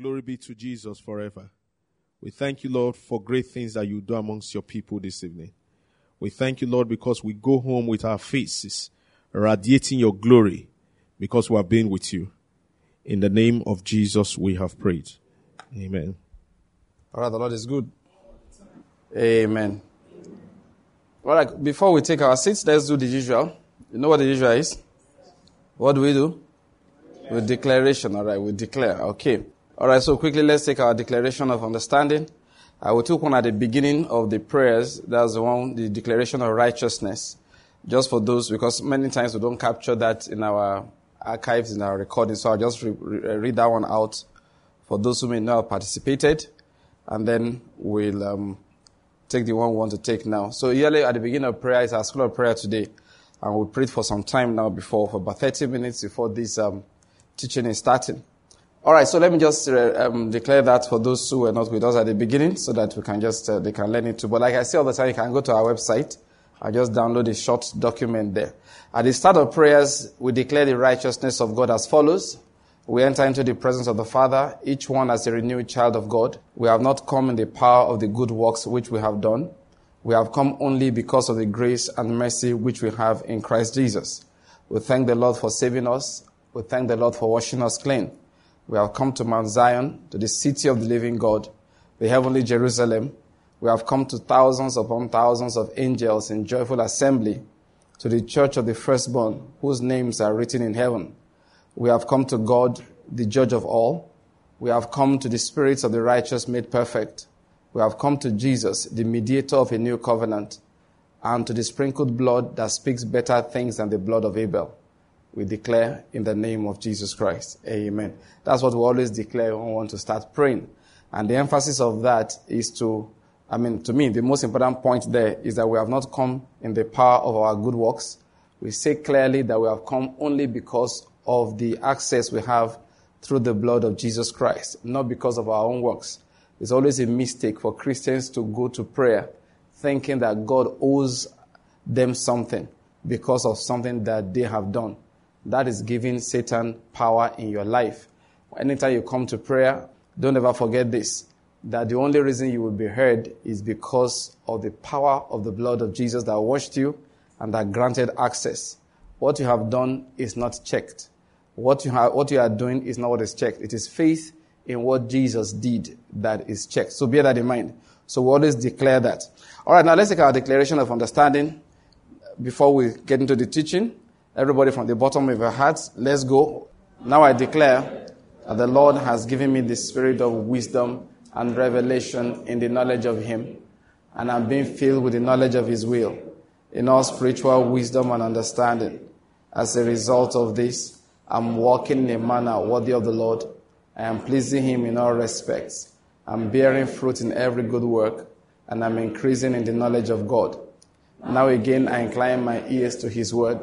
Glory be to Jesus forever. We thank you, Lord, for great things that you do amongst your people this evening. We thank you, Lord, because we go home with our faces radiating your glory because we have been with you. In the name of Jesus, we have prayed. Amen. All right, the Lord is good. Amen. All right, before we take our seats, let's do the usual. You know what the usual is? What do we do? With declaration, all right, we declare. Okay. All right, so quickly let's take our declaration of understanding. Uh, we took one at the beginning of the prayers. That's the one, the declaration of righteousness. Just for those, because many times we don't capture that in our archives, in our recordings. So I'll just re- re- read that one out for those who may not have participated. And then we'll um, take the one we want to take now. So yearly at the beginning of prayer is our school of prayer today. And we prayed for some time now before, for about 30 minutes before this um, teaching is starting. All right, so let me just uh, um, declare that for those who were not with us at the beginning, so that we can just uh, they can learn it too. But like I say all the time, you can go to our website and just download a short document there. At the start of prayers, we declare the righteousness of God as follows: We enter into the presence of the Father, each one as a renewed child of God. We have not come in the power of the good works which we have done. We have come only because of the grace and mercy which we have in Christ Jesus. We thank the Lord for saving us. We thank the Lord for washing us clean. We have come to Mount Zion, to the city of the living God, the heavenly Jerusalem. We have come to thousands upon thousands of angels in joyful assembly, to the church of the firstborn, whose names are written in heaven. We have come to God, the judge of all. We have come to the spirits of the righteous made perfect. We have come to Jesus, the mediator of a new covenant, and to the sprinkled blood that speaks better things than the blood of Abel we declare in the name of Jesus Christ. Amen. That's what we always declare when we want to start praying. And the emphasis of that is to, I mean, to me, the most important point there is that we have not come in the power of our good works. We say clearly that we have come only because of the access we have through the blood of Jesus Christ, not because of our own works. It's always a mistake for Christians to go to prayer thinking that God owes them something because of something that they have done. That is giving Satan power in your life. Anytime you come to prayer, don't ever forget this that the only reason you will be heard is because of the power of the blood of Jesus that washed you and that granted access. What you have done is not checked. What you, have, what you are doing is not what is checked. It is faith in what Jesus did that is checked. So bear that in mind. So we always declare that. All right, now let's take our declaration of understanding before we get into the teaching. Everybody from the bottom of your hearts, let's go. Now I declare that the Lord has given me the spirit of wisdom and revelation in the knowledge of Him, and I'm being filled with the knowledge of His will in all spiritual wisdom and understanding. As a result of this, I'm walking in a manner worthy of the Lord. I am pleasing Him in all respects. I'm bearing fruit in every good work, and I'm increasing in the knowledge of God. Now again, I incline my ears to His word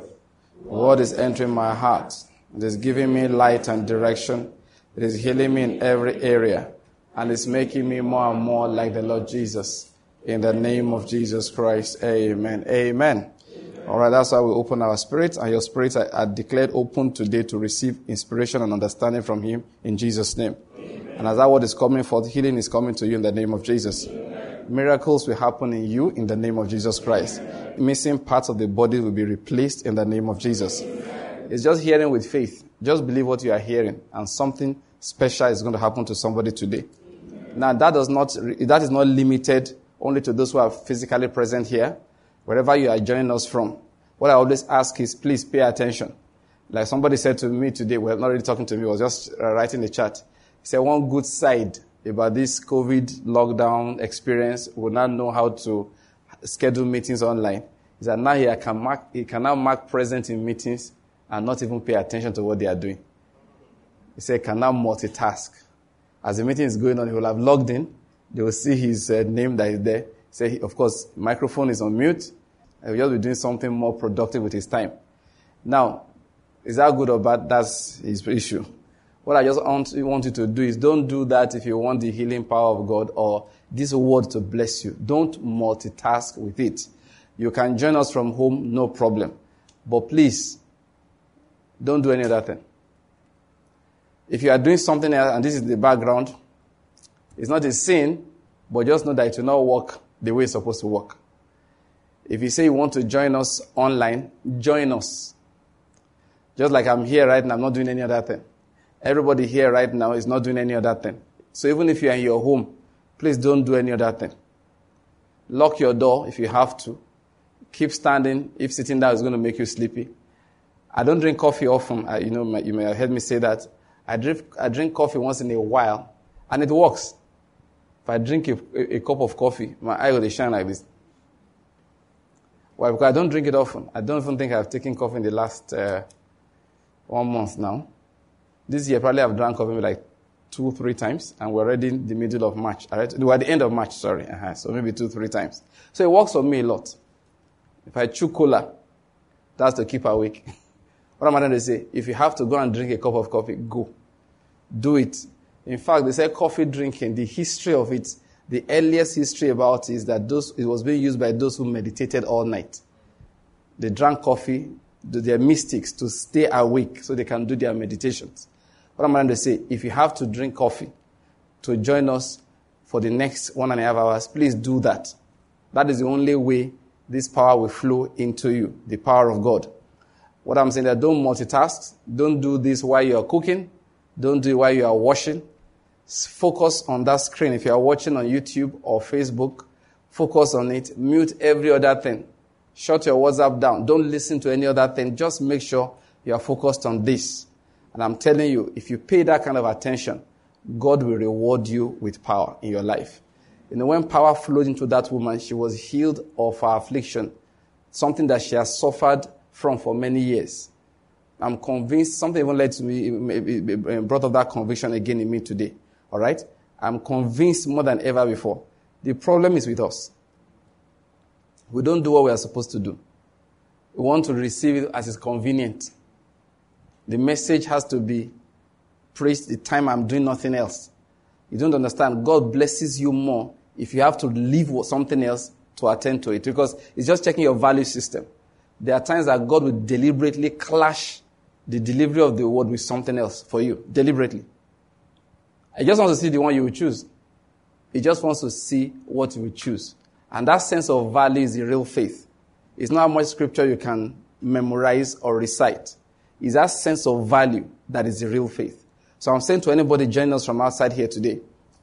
Word is entering my heart. It is giving me light and direction. It is healing me in every area. And it's making me more and more like the Lord Jesus. In the name of Jesus Christ. Amen. Amen. Amen. All right, that's why we open our spirits, and your spirits are, are, declared open today to receive inspiration and understanding from Him in Jesus' name. Amen. And as that word is coming forth, healing is coming to you in the name of Jesus. Amen. Miracles will happen in you in the name of Jesus Christ missing parts of the body will be replaced in the name of Jesus. It's just hearing with faith. Just believe what you are hearing, and something special is going to happen to somebody today. Now, that does not, that is not limited only to those who are physically present here. Wherever you are joining us from, what I always ask is please pay attention. Like somebody said to me today, well, not really talking to me, was just uh, writing the chat. He said one good side about this COVID lockdown experience will not know how to schedule meetings online is that now he can, mark, he now mark present in meetings and not even pay attention to what they are doing. He said, can now multitask. As the meeting is going on, he will have logged in. They will see his uh, name that is there. Say, of course, microphone is on mute. And he'll just be doing something more productive with his time. Now, is that good or bad? That's his issue. What I just want, want you to do is don't do that if you want the healing power of God or this word to bless you. Don't multitask with it. You can join us from home, no problem. But please, don't do any other thing. If you are doing something else and this is the background, it's not a sin, but just know that it will not work the way it's supposed to work. If you say you want to join us online, join us. Just like I'm here right now, I'm not doing any other thing. Everybody here right now is not doing any other thing. So even if you're in your home, please don't do any other thing. Lock your door if you have to. Keep standing if sitting down is going to make you sleepy. I don't drink coffee often. I, you know, you may have heard me say that. I drink, I drink coffee once in a while, and it works. If I drink a, a, a cup of coffee, my eye will shine like this. Why? Because I don't drink it often. I don't even think I've taken coffee in the last uh, one month now. This year, probably I've drank coffee like two, three times, and we're already in the middle of March. All right? We're at the end of March, sorry. Uh-huh. So maybe two, three times. So it works for me a lot. If I chew kola, that's to keep awake. what am I trying to say? If you have to go and drink a cup of coffee, go. Do it. In fact, they say coffee drinking, the history of it, the earliest history about it is that those, it was being used by those who meditated all night. They drank coffee, their mystics, to stay awake so they can do their meditations. What I'm trying to say, if you have to drink coffee to join us for the next one and a half hours, please do that. That is the only way this power will flow into you, the power of God. What I'm saying that don't multitask. Don't do this while you are cooking. Don't do it while you are washing. Focus on that screen. If you are watching on YouTube or Facebook, focus on it. Mute every other thing. Shut your WhatsApp down. Don't listen to any other thing. Just make sure you are focused on this. And I'm telling you, if you pay that kind of attention, God will reward you with power in your life. You know, when power flowed into that woman, she was healed of her affliction, something that she has suffered from for many years. I'm convinced something even led to me, brought up that conviction again in me today. All right? I'm convinced more than ever before. The problem is with us. We don't do what we are supposed to do. We want to receive it as is convenient. The message has to be preached the time I'm doing nothing else. You don't understand. God blesses you more if you have to leave something else to attend to it because it's just checking your value system. There are times that God will deliberately clash the delivery of the word with something else for you, deliberately. I just want to see the one you will choose. He just wants to see what you will choose. And that sense of value is the real faith. It's not how much scripture you can memorize or recite is that sense of value that is the real faith. So I'm saying to anybody joining us from outside here today,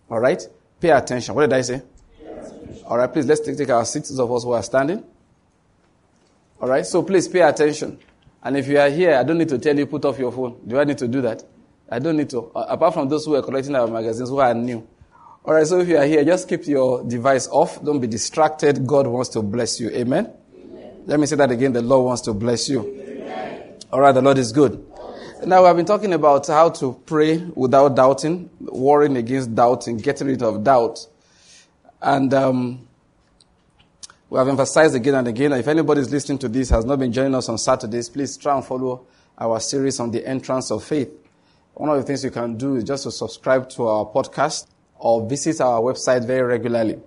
all right, pay attention. What did I say? All right, please let's take, take our seats, of us who are standing. All right, so please pay attention. And if you are here, I don't need to tell you put off your phone. Do I need to do that? I don't need to. Apart from those who are collecting our magazines who are new. All right, so if you are here, just keep your device off. Don't be distracted. God wants to bless you. Amen. Amen. Let me say that again. The Lord wants to bless you. All right, the Lord is good. Now, we have been talking about how to pray without doubting, warring against doubting, getting rid of doubt. And um, we have emphasized again and again, if anybody is listening to this, has not been joining us on Saturdays, please try and follow our series on the entrance of faith. One of the things you can do is just to subscribe to our podcast or visit our website very regularly.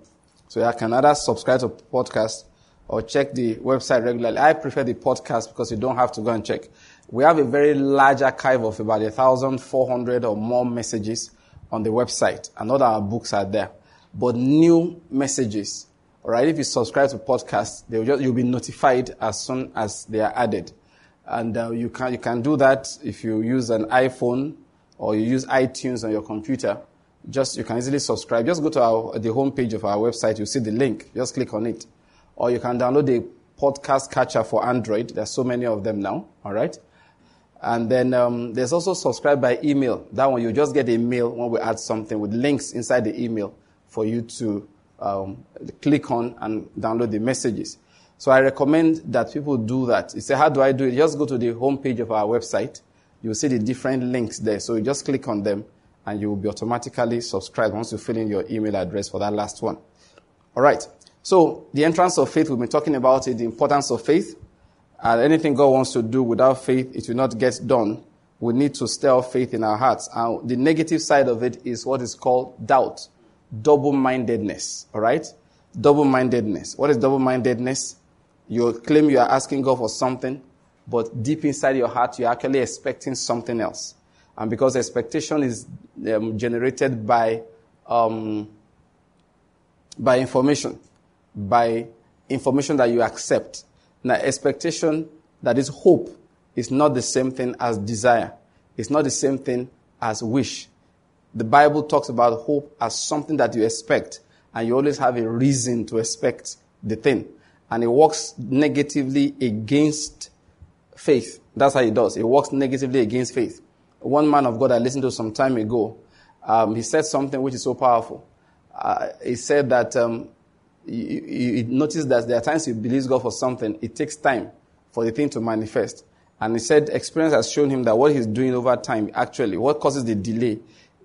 So you can either subscribe to podcast or check the website regularly. I prefer the podcast because you don't have to go and check. We have a very large archive of about 1,400 or more messages on the website, and all our books are there. But new messages, all right, if you subscribe to podcasts, just, you'll be notified as soon as they are added. And uh, you, can, you can do that if you use an iPhone or you use iTunes on your computer. Just you can easily subscribe. Just go to our, the homepage of our website. You see the link. Just click on it or you can download the podcast catcher for Android. There's so many of them now. All right. And then um, there's also subscribe by email. That one you just get a mail when we add something with links inside the email for you to um, click on and download the messages. So I recommend that people do that. You say, how do I do it? Just go to the homepage of our website. You'll see the different links there. So you just click on them and you will be automatically subscribed once you fill in your email address for that last one. All right. So, the entrance of faith, we've been talking about it, the importance of faith. And anything God wants to do without faith, it will not get done. We need to stir faith in our hearts. And the negative side of it is what is called doubt, double mindedness. All right? Double mindedness. What is double mindedness? You claim you are asking God for something, but deep inside your heart, you're actually expecting something else. And because expectation is um, generated by, um, by information, by information that you accept. Now, expectation, that is hope, is not the same thing as desire. It's not the same thing as wish. The Bible talks about hope as something that you expect, and you always have a reason to expect the thing. And it works negatively against faith. That's how it does. It works negatively against faith. One man of God I listened to some time ago, um, he said something which is so powerful. Uh, he said that um, you, you notice that there are times you believe God for something, it takes time for the thing to manifest. And he said experience has shown him that what he's doing over time, actually, what causes the delay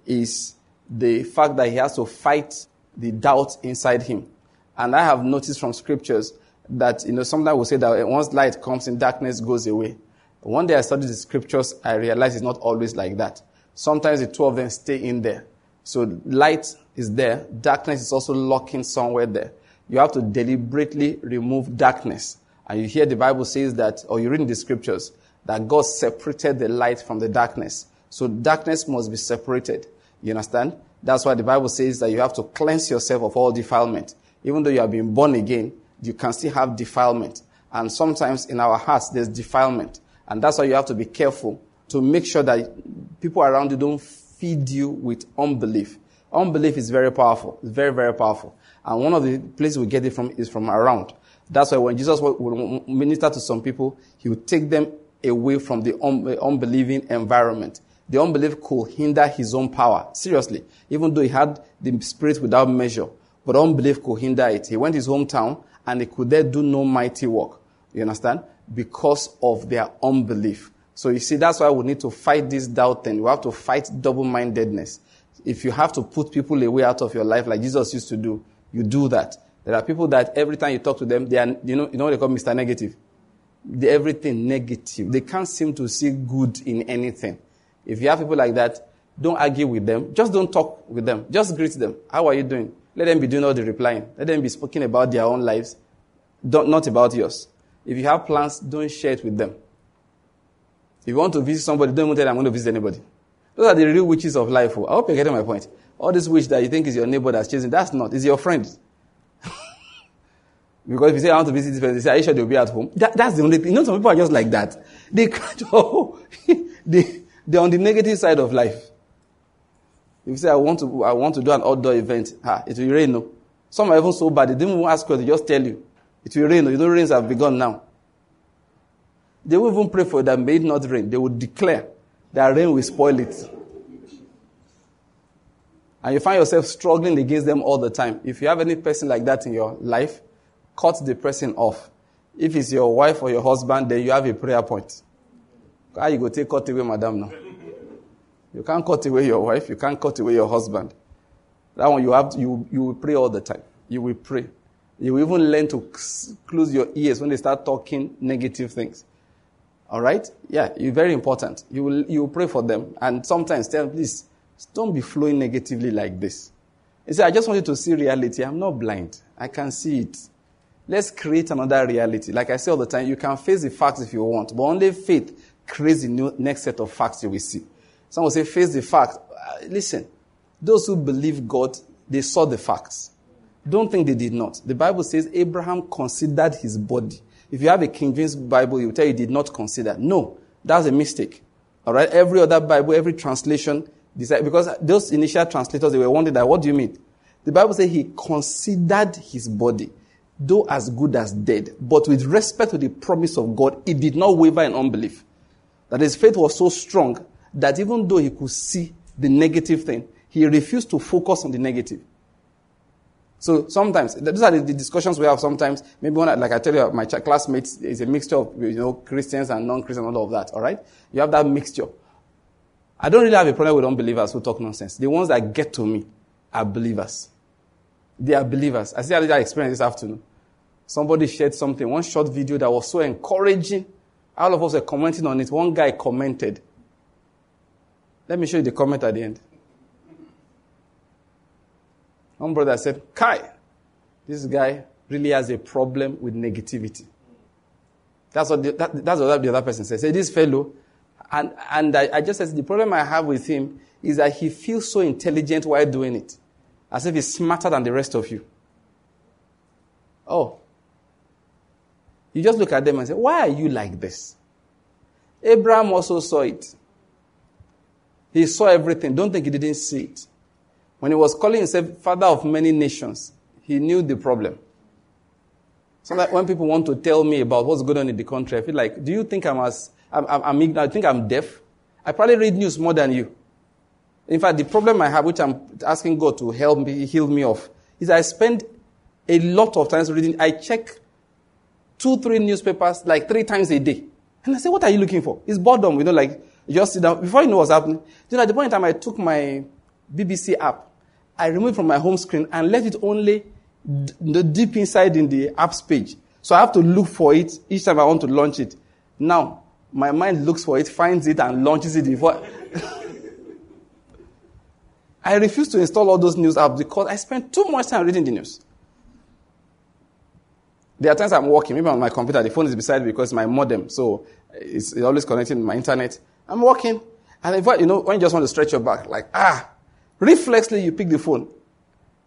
is the fact that he has to fight the doubt inside him. And I have noticed from scriptures that, you know, sometimes we say that once light comes in, darkness goes away. One day I studied the scriptures, I realized it's not always like that. Sometimes the two of them stay in there. So light is there, darkness is also locking somewhere there. You have to deliberately remove darkness. And you hear the Bible says that, or you read in the scriptures, that God separated the light from the darkness. So darkness must be separated. You understand? That's why the Bible says that you have to cleanse yourself of all defilement. Even though you have been born again, you can still have defilement. And sometimes in our hearts, there's defilement. And that's why you have to be careful to make sure that people around you don't feed you with unbelief. Unbelief is very powerful. It's very, very powerful. And one of the places we get it from is from around. That's why when Jesus would minister to some people, he would take them away from the uh, unbelieving environment. The unbelief could hinder his own power. Seriously. Even though he had the spirit without measure. But unbelief could hinder it. He went to his hometown and he could there do no mighty work. You understand? Because of their unbelief. So you see, that's why we need to fight this doubt thing. We have to fight double-mindedness. If you have to put people away out of your life like Jesus used to do, you do that. There are people that every time you talk to them, they are, you know, you know what they call Mr. Negative? Everything negative. They can't seem to see good in anything. If you have people like that, don't argue with them. Just don't talk with them. Just greet them. How are you doing? Let them be doing all the replying. Let them be speaking about their own lives, don't, not about yours. If you have plans, don't share it with them. If you want to visit somebody, don't tell them I'm going to visit anybody. Those are the real witches of life. Oh. I hope you're getting my point. All this witch that you think is your neighbor that's chasing, that's not. It's your friend. because if you say, I want to visit this person, they say, Are you sure they'll be at home? That, that's the only thing. You know, some people are just like that. They can't, oh, they, they're on the negative side of life. If you say, I want to, I want to do an outdoor event, it will rain. No. Some are even so bad, they didn't even ask you, they just tell you. It will rain. You know, rains have begun now. They will even pray for that may it not rain. They will declare that rain will spoil it. And you find yourself struggling against them all the time. If you have any person like that in your life, cut the person off. If it's your wife or your husband, then you have a prayer point. How you go take cut away, madam, now? You can't cut away your wife. You can't cut away your husband. That one you have to, you, you will pray all the time. You will pray. You will even learn to close your ears when they start talking negative things. All right? Yeah, it's very important. You will, you will pray for them. And sometimes tell them, please, don't be flowing negatively like this. You say, I just want you to see reality. I'm not blind. I can see it. Let's create another reality. Like I say all the time, you can face the facts if you want, but only faith creates the new, next set of facts you will see. Some will say, face the fact. Uh, listen, those who believe God, they saw the facts. Don't think they did not. The Bible says Abraham considered his body. If you have a King James Bible, will tell you did not consider. No, that's a mistake. All right. Every other Bible, every translation, because those initial translators, they were wondering that, what do you mean? The Bible says he considered his body, though as good as dead, but with respect to the promise of God, he did not waver in unbelief. That his faith was so strong that even though he could see the negative thing, he refused to focus on the negative. So sometimes, these are the, discussions we have sometimes. Maybe I, like I tell you, my classmates is a mixture of, you know, Christians and non-Christians and all of that, alright? You have that mixture. I don't really have a problem with unbelievers who talk nonsense. The ones that get to me are believers. They are believers. I see that experience this afternoon. Somebody shared something, one short video that was so encouraging. All of us were commenting on it. One guy commented. Let me show you the comment at the end. One brother said, Kai, this guy really has a problem with negativity. That's what the, that, that's what the other person said. Say, this fellow And, and I, I just said, the problem I have with him is that he feels so intelligent while doing it, as if he's smarter than the rest of you. Oh. You just look at them and say, Why are you like this? Abraham also saw it. He saw everything. Don't think he didn't see it. When he was calling himself father of many nations, he knew the problem. So that when people want to tell me about what's going on in the country, I feel like, do you think I'm as, I'm, I'm, ignorant? I think I'm deaf? I probably read news more than you. In fact, the problem I have, which I'm asking God to help me, heal me of, is I spend a lot of times reading. I check two, three newspapers like three times a day. And I say, what are you looking for? It's boredom, you know, like, just sit down. Before you know what's happening, you know, at the point in time I took my BBC app, I removed from my home screen and left it only d- deep inside in the apps page. So I have to look for it each time I want to launch it. Now, my mind looks for it, finds it, and launches it before. I refuse to install all those news apps because I spend too much time reading the news. There are times I'm working, maybe on my computer, the phone is beside me because my modem, so it's, it's always connected to my internet. I'm working, and if I, you know, when you just want to stretch your back, like, ah, reflexly you pick the phone,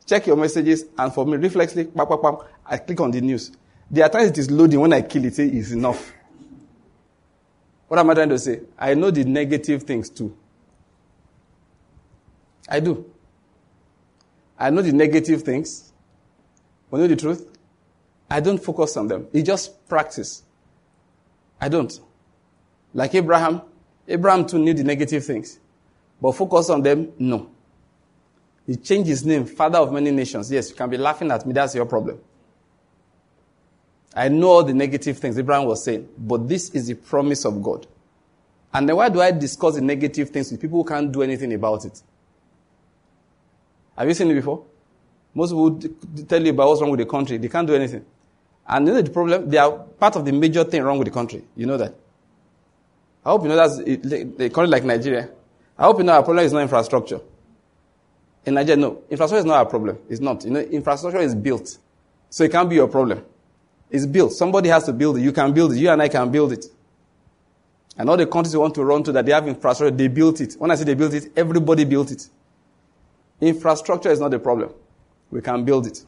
check your messages, and for me, reflexly, bam, bam, bam, I click on the news. There are times it is loading, when I kill it, it's enough. What am I trying to say? I know the negative things too. I do. I know the negative things. But know the truth? I don't focus on them. It's just practice. I don't. Like Abraham, Abraham too knew the negative things. But focus on them? No. He changed his name, father of many nations. Yes, you can be laughing at me. That's your problem. I know all the negative things Abraham was saying, but this is the promise of God. And then why do I discuss the negative things with people who can't do anything about it? Have you seen it before? Most people tell you about what's wrong with the country. They can't do anything. And you know the problem? They are part of the major thing wrong with the country. You know that. I hope you know that's a country like Nigeria. I hope you know our problem is not infrastructure. In Nigeria, no. Infrastructure is not our problem. It's not. You know, infrastructure is built. So it can't be your problem. It's built. Somebody has to build it. You can build it. You and I can build it. And all the countries you want to run to that they have infrastructure, they built it. When I say they built it, everybody built it. Infrastructure is not the problem. We can build it.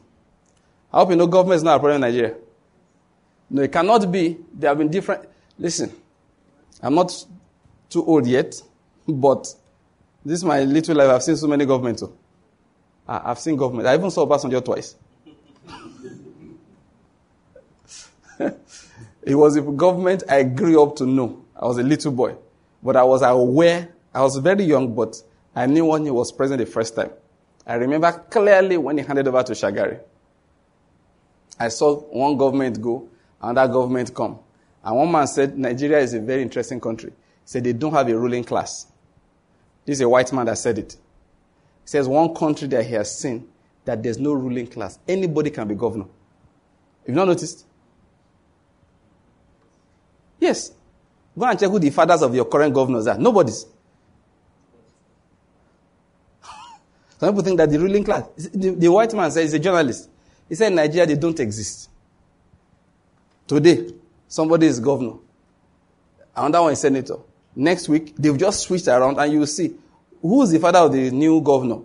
I hope you know government is not a problem in Nigeria. No, it cannot be. There have been different. Listen, I'm not too old yet, but this is my little life. I've seen so many governments. Oh. I've seen government. I even saw Obasanjo twice. It was a government I grew up to know. I was a little boy. But I was aware, I was very young, but I knew when he was present the first time. I remember clearly when he handed over to Shagari. I saw one government go, another government come. And one man said, Nigeria is a very interesting country. He said, they don't have a ruling class. This is a white man that said it. He says, one country that he has seen that there's no ruling class. Anybody can be governor. You've you not noticed? Yes. Go and check who the fathers of your current governors are. Nobody's. Some people think that the ruling class, the, the white man says he's a journalist. He said in Nigeria they don't exist. Today, somebody is governor. And another one is senator. Next week, they've just switched around and you will see who is the father of the new governor.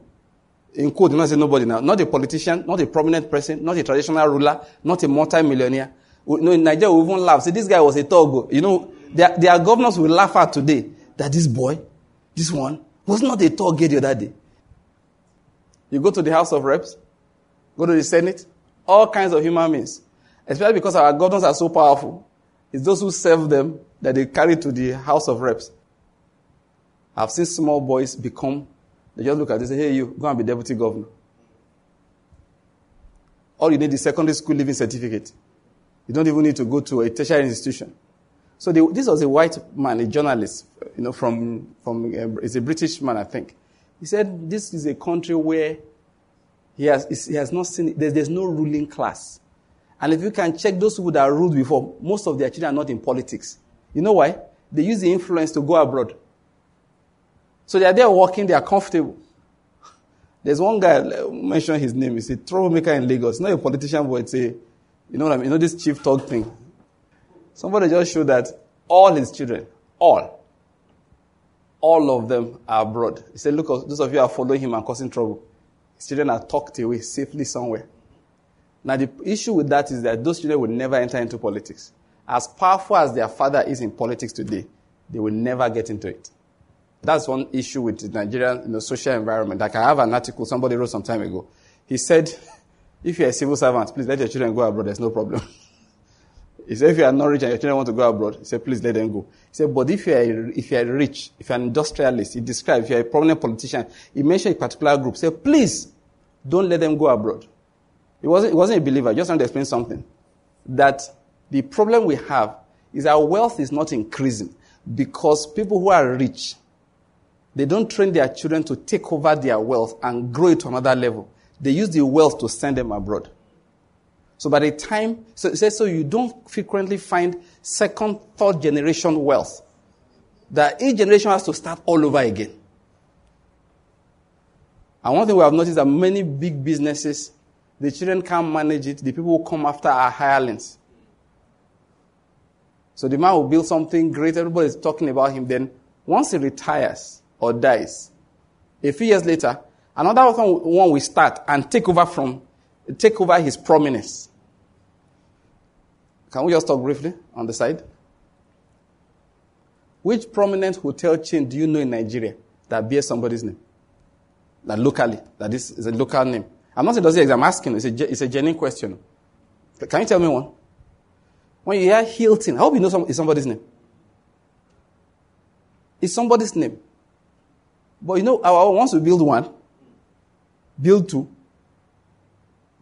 In quote, not say nobody now. Not a politician, not a prominent person, not a traditional ruler, not a multi-millionaire. Know, in Nigeria, we even laugh. Say, this guy was a Togo. Oh. You know, there are governors who laugh at today that this boy, this one, was not a Togo the other day. You go to the House of Reps, go to the Senate, all kinds of human beings. Especially because our governors are so powerful. It's those who serve them that they carry to the House of Reps. I've seen small boys become, they just look at this and say, hey, you, go and be deputy governor. All you need is secondary school living certificate. You don't even need to go to a tertiary institution. So this was a white man, a journalist, you know, from, from, uh, it's a British man, I think. He said, This is a country where he has, he has not seen, there's, there's no ruling class. And if you can check those who that ruled before, most of their children are not in politics. You know why? They use the influence to go abroad. So they are there working, they are comfortable. There's one guy, mention his name, he's a troublemaker in Lagos. Not a politician, but it's a, you know what I mean? You know this chief talk thing. Somebody just showed that all his children, all, all of them are abroad. He said, Look, those of you are following him and causing trouble. His children are tucked away safely somewhere. Now, the issue with that is that those children will never enter into politics. As powerful as their father is in politics today, they will never get into it. That's one issue with the Nigerian you know, social environment. Like I have an article somebody wrote some time ago. He said, if you're a civil servant, please let your children go abroad. There's no problem. he said, if you are not rich and your children want to go abroad, he said, please let them go. He said, but if you are, if you are rich, if you're an industrialist, he described, if you're a prominent politician, he mentioned a particular group. He said, please don't let them go abroad. He wasn't, he wasn't a believer. Just wanted to explain something. That the problem we have is our wealth is not increasing because people who are rich, they don't train their children to take over their wealth and grow it to another level. They use the wealth to send them abroad. So by the time, so, so you don't frequently find second, third generation wealth. That each generation has to start all over again. And one thing we have noticed that many big businesses, the children can't manage it. The people who come after are hirelings. So the man will build something great. Everybody is talking about him. Then once he retires or dies, a few years later, another one will start and take over from, take over his prominence. Can we just talk briefly on the side? Which prominent hotel chain do you know in Nigeria that bears somebody's name? That locally, that this is a local name. I'm not saying does it I'm asking. It's a, it's a genuine question. Can you tell me one? When you hear Hilton, I hope you know some, it's somebody's name. It's somebody's name. But you know, our once you build one, build two,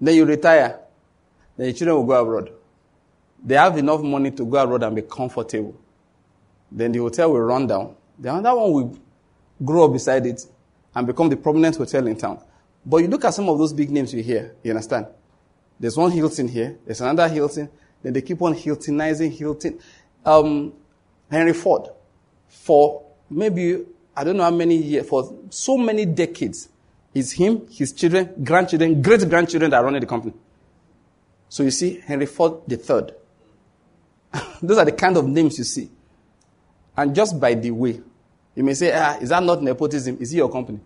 then you retire, then your children will go abroad. They have enough money to go abroad and be comfortable. Then the hotel will run down. The other one will grow up beside it and become the prominent hotel in town. But you look at some of those big names you hear, you understand? There's one Hilton here, there's another Hilton, then they keep on Hiltonizing Hilton. Um, Henry Ford, for maybe, I don't know how many years, for so many decades, it's him, his children, grandchildren, great grandchildren that are running the company. So you see, Henry Ford the third. Those are the kind of names you see. And just by the way, you may say, ah, is that not nepotism? Is it your company?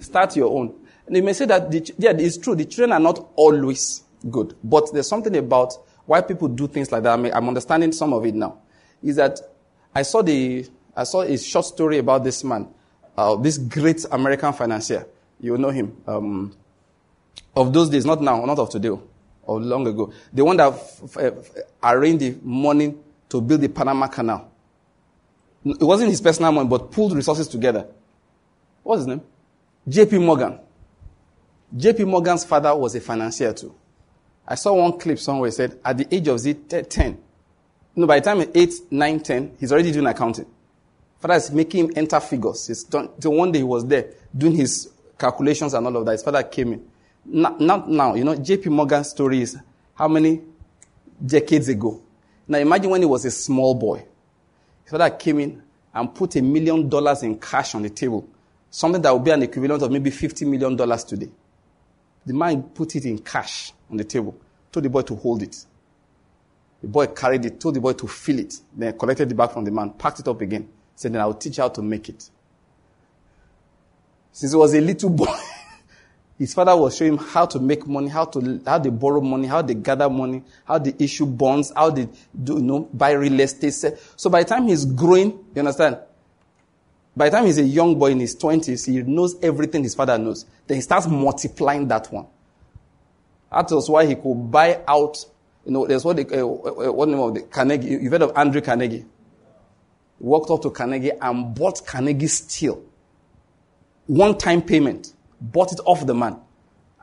Start your own. And you may say that, the, yeah, it's true, the children are not always good. But there's something about why people do things like that. I mean, I'm understanding some of it now. Is that I saw the, I saw a short story about this man, uh, this great American financier. You know him. Um, of those days, not now, not of today, or long ago. The one that f- f- arranged the money to build the Panama Canal. It wasn't his personal money, but pulled resources together. What's his name? J.P. Morgan. J.P. Morgan's father was a financier too. I saw one clip somewhere said at the age of 10, no, by the time he's 8, 9, 10, he's already doing accounting. Father is making him enter figures. He's done, so one day he was there doing his calculations and all of that. His father came in. Not, now, you know, JP Morgan's story is how many decades ago. Now imagine when he was a small boy. His father came in and put a million dollars in cash on the table. Something that would be an equivalent of maybe $50 million today. The man put it in cash on the table, told the boy to hold it. The boy carried it, told the boy to fill it, then collected it back from the man, packed it up again, said, then I'll teach you how to make it. Since he was a little boy, his father was showing him how to make money, how to, how they borrow money, how they gather money, how they issue bonds, how they do, you know, buy real estate. So by the time he's growing, you understand? By the time he's a young boy in his twenties, he knows everything his father knows. Then he starts multiplying that one. That was why he could buy out, you know, there's what they, uh, what name of the Carnegie, you've heard of Andrew Carnegie. Walked up to Carnegie and bought Carnegie steel. One time payment. Bought it off the man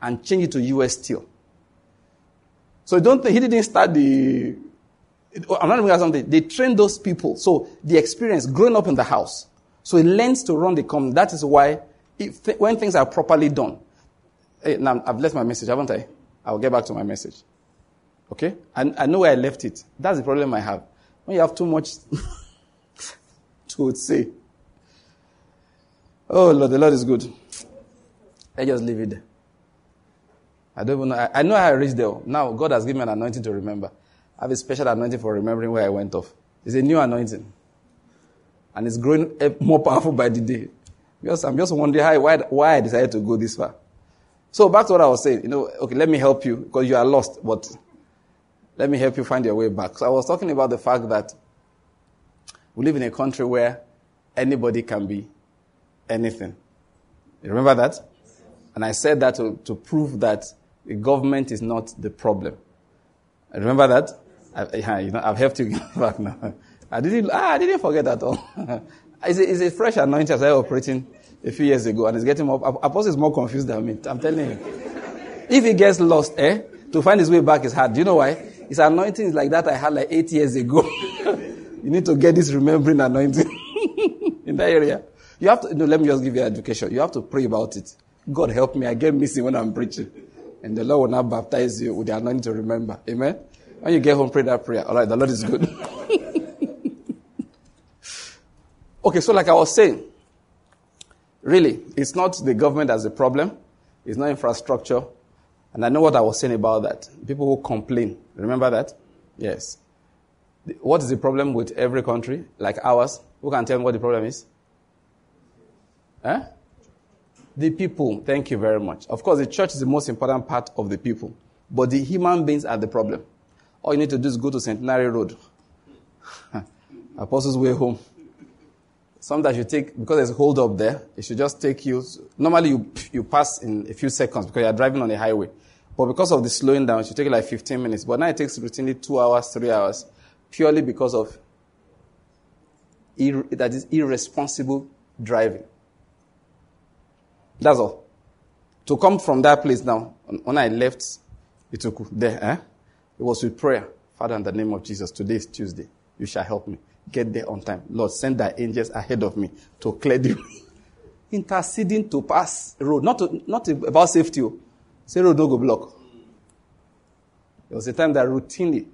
and changed it to US steel. So don't think he didn't start the, I'm not remember something. They trained those people. So the experience growing up in the house. So he learns to run the company. That is why if, when things are properly done, hey, now I've left my message, haven't I? I'll get back to my message. Okay? I, I know where I left it. That's the problem I have. When you have too much to say. Oh, Lord, the Lord is good. I just leave it there. I don't even know. I, I know I reached there. Now, God has given me an anointing to remember. I have a special anointing for remembering where I went off. It's a new anointing. And it's growing more powerful by the day. Because I'm just wondering how, why, why I decided to go this far. So back to what I was saying, you know, okay, let me help you because you are lost, but let me help you find your way back. So I was talking about the fact that we live in a country where anybody can be anything. You remember that? And I said that to, to prove that the government is not the problem. I Remember that? I, you know, I've helped you back now. I didn't, ah, I didn't forget at all. it's, a, it's a fresh anointing as I operating a few years ago, and it's getting more. Apostle is more confused than me. I'm telling you. If he gets lost, eh, to find his way back is hard. Do you know why? His anointing is like that I had like eight years ago. you need to get this remembering anointing in that area. You have to, no, let me just give you an education. You have to pray about it. God help me, I get missing when I'm preaching. And the Lord will now baptize you with the anointing to remember. Amen? When you get home, pray that prayer. All right, the Lord is good. okay, so like I was saying, really, it's not the government that's the problem. It's not infrastructure. And I know what I was saying about that. People who complain. Remember that? Yes. What is the problem with every country like ours? Who can tell me what the problem is? Eh? The people. Thank you very much. Of course, the church is the most important part of the people. But the human beings are the problem. All you need to do is go to Centenary Road. Apostles' Way Home. Sometimes you take, because there's a hold up there, it should just take you. Normally, you, you pass in a few seconds because you're driving on a highway. But because of the slowing down, it should take like 15 minutes. But now it takes routinely two hours, three hours, purely because of ir- that is irresponsible driving. That's all. To come from that place now, when I left Ituku there, eh? It was with prayer. Father, in the name of Jesus, today is Tuesday. You shall help me. Get there on time. Lord, send thy angels ahead of me to clear the Interceding to pass road. Not, to, not about safety. Oh. Say road don't go block. There was a time that routinely,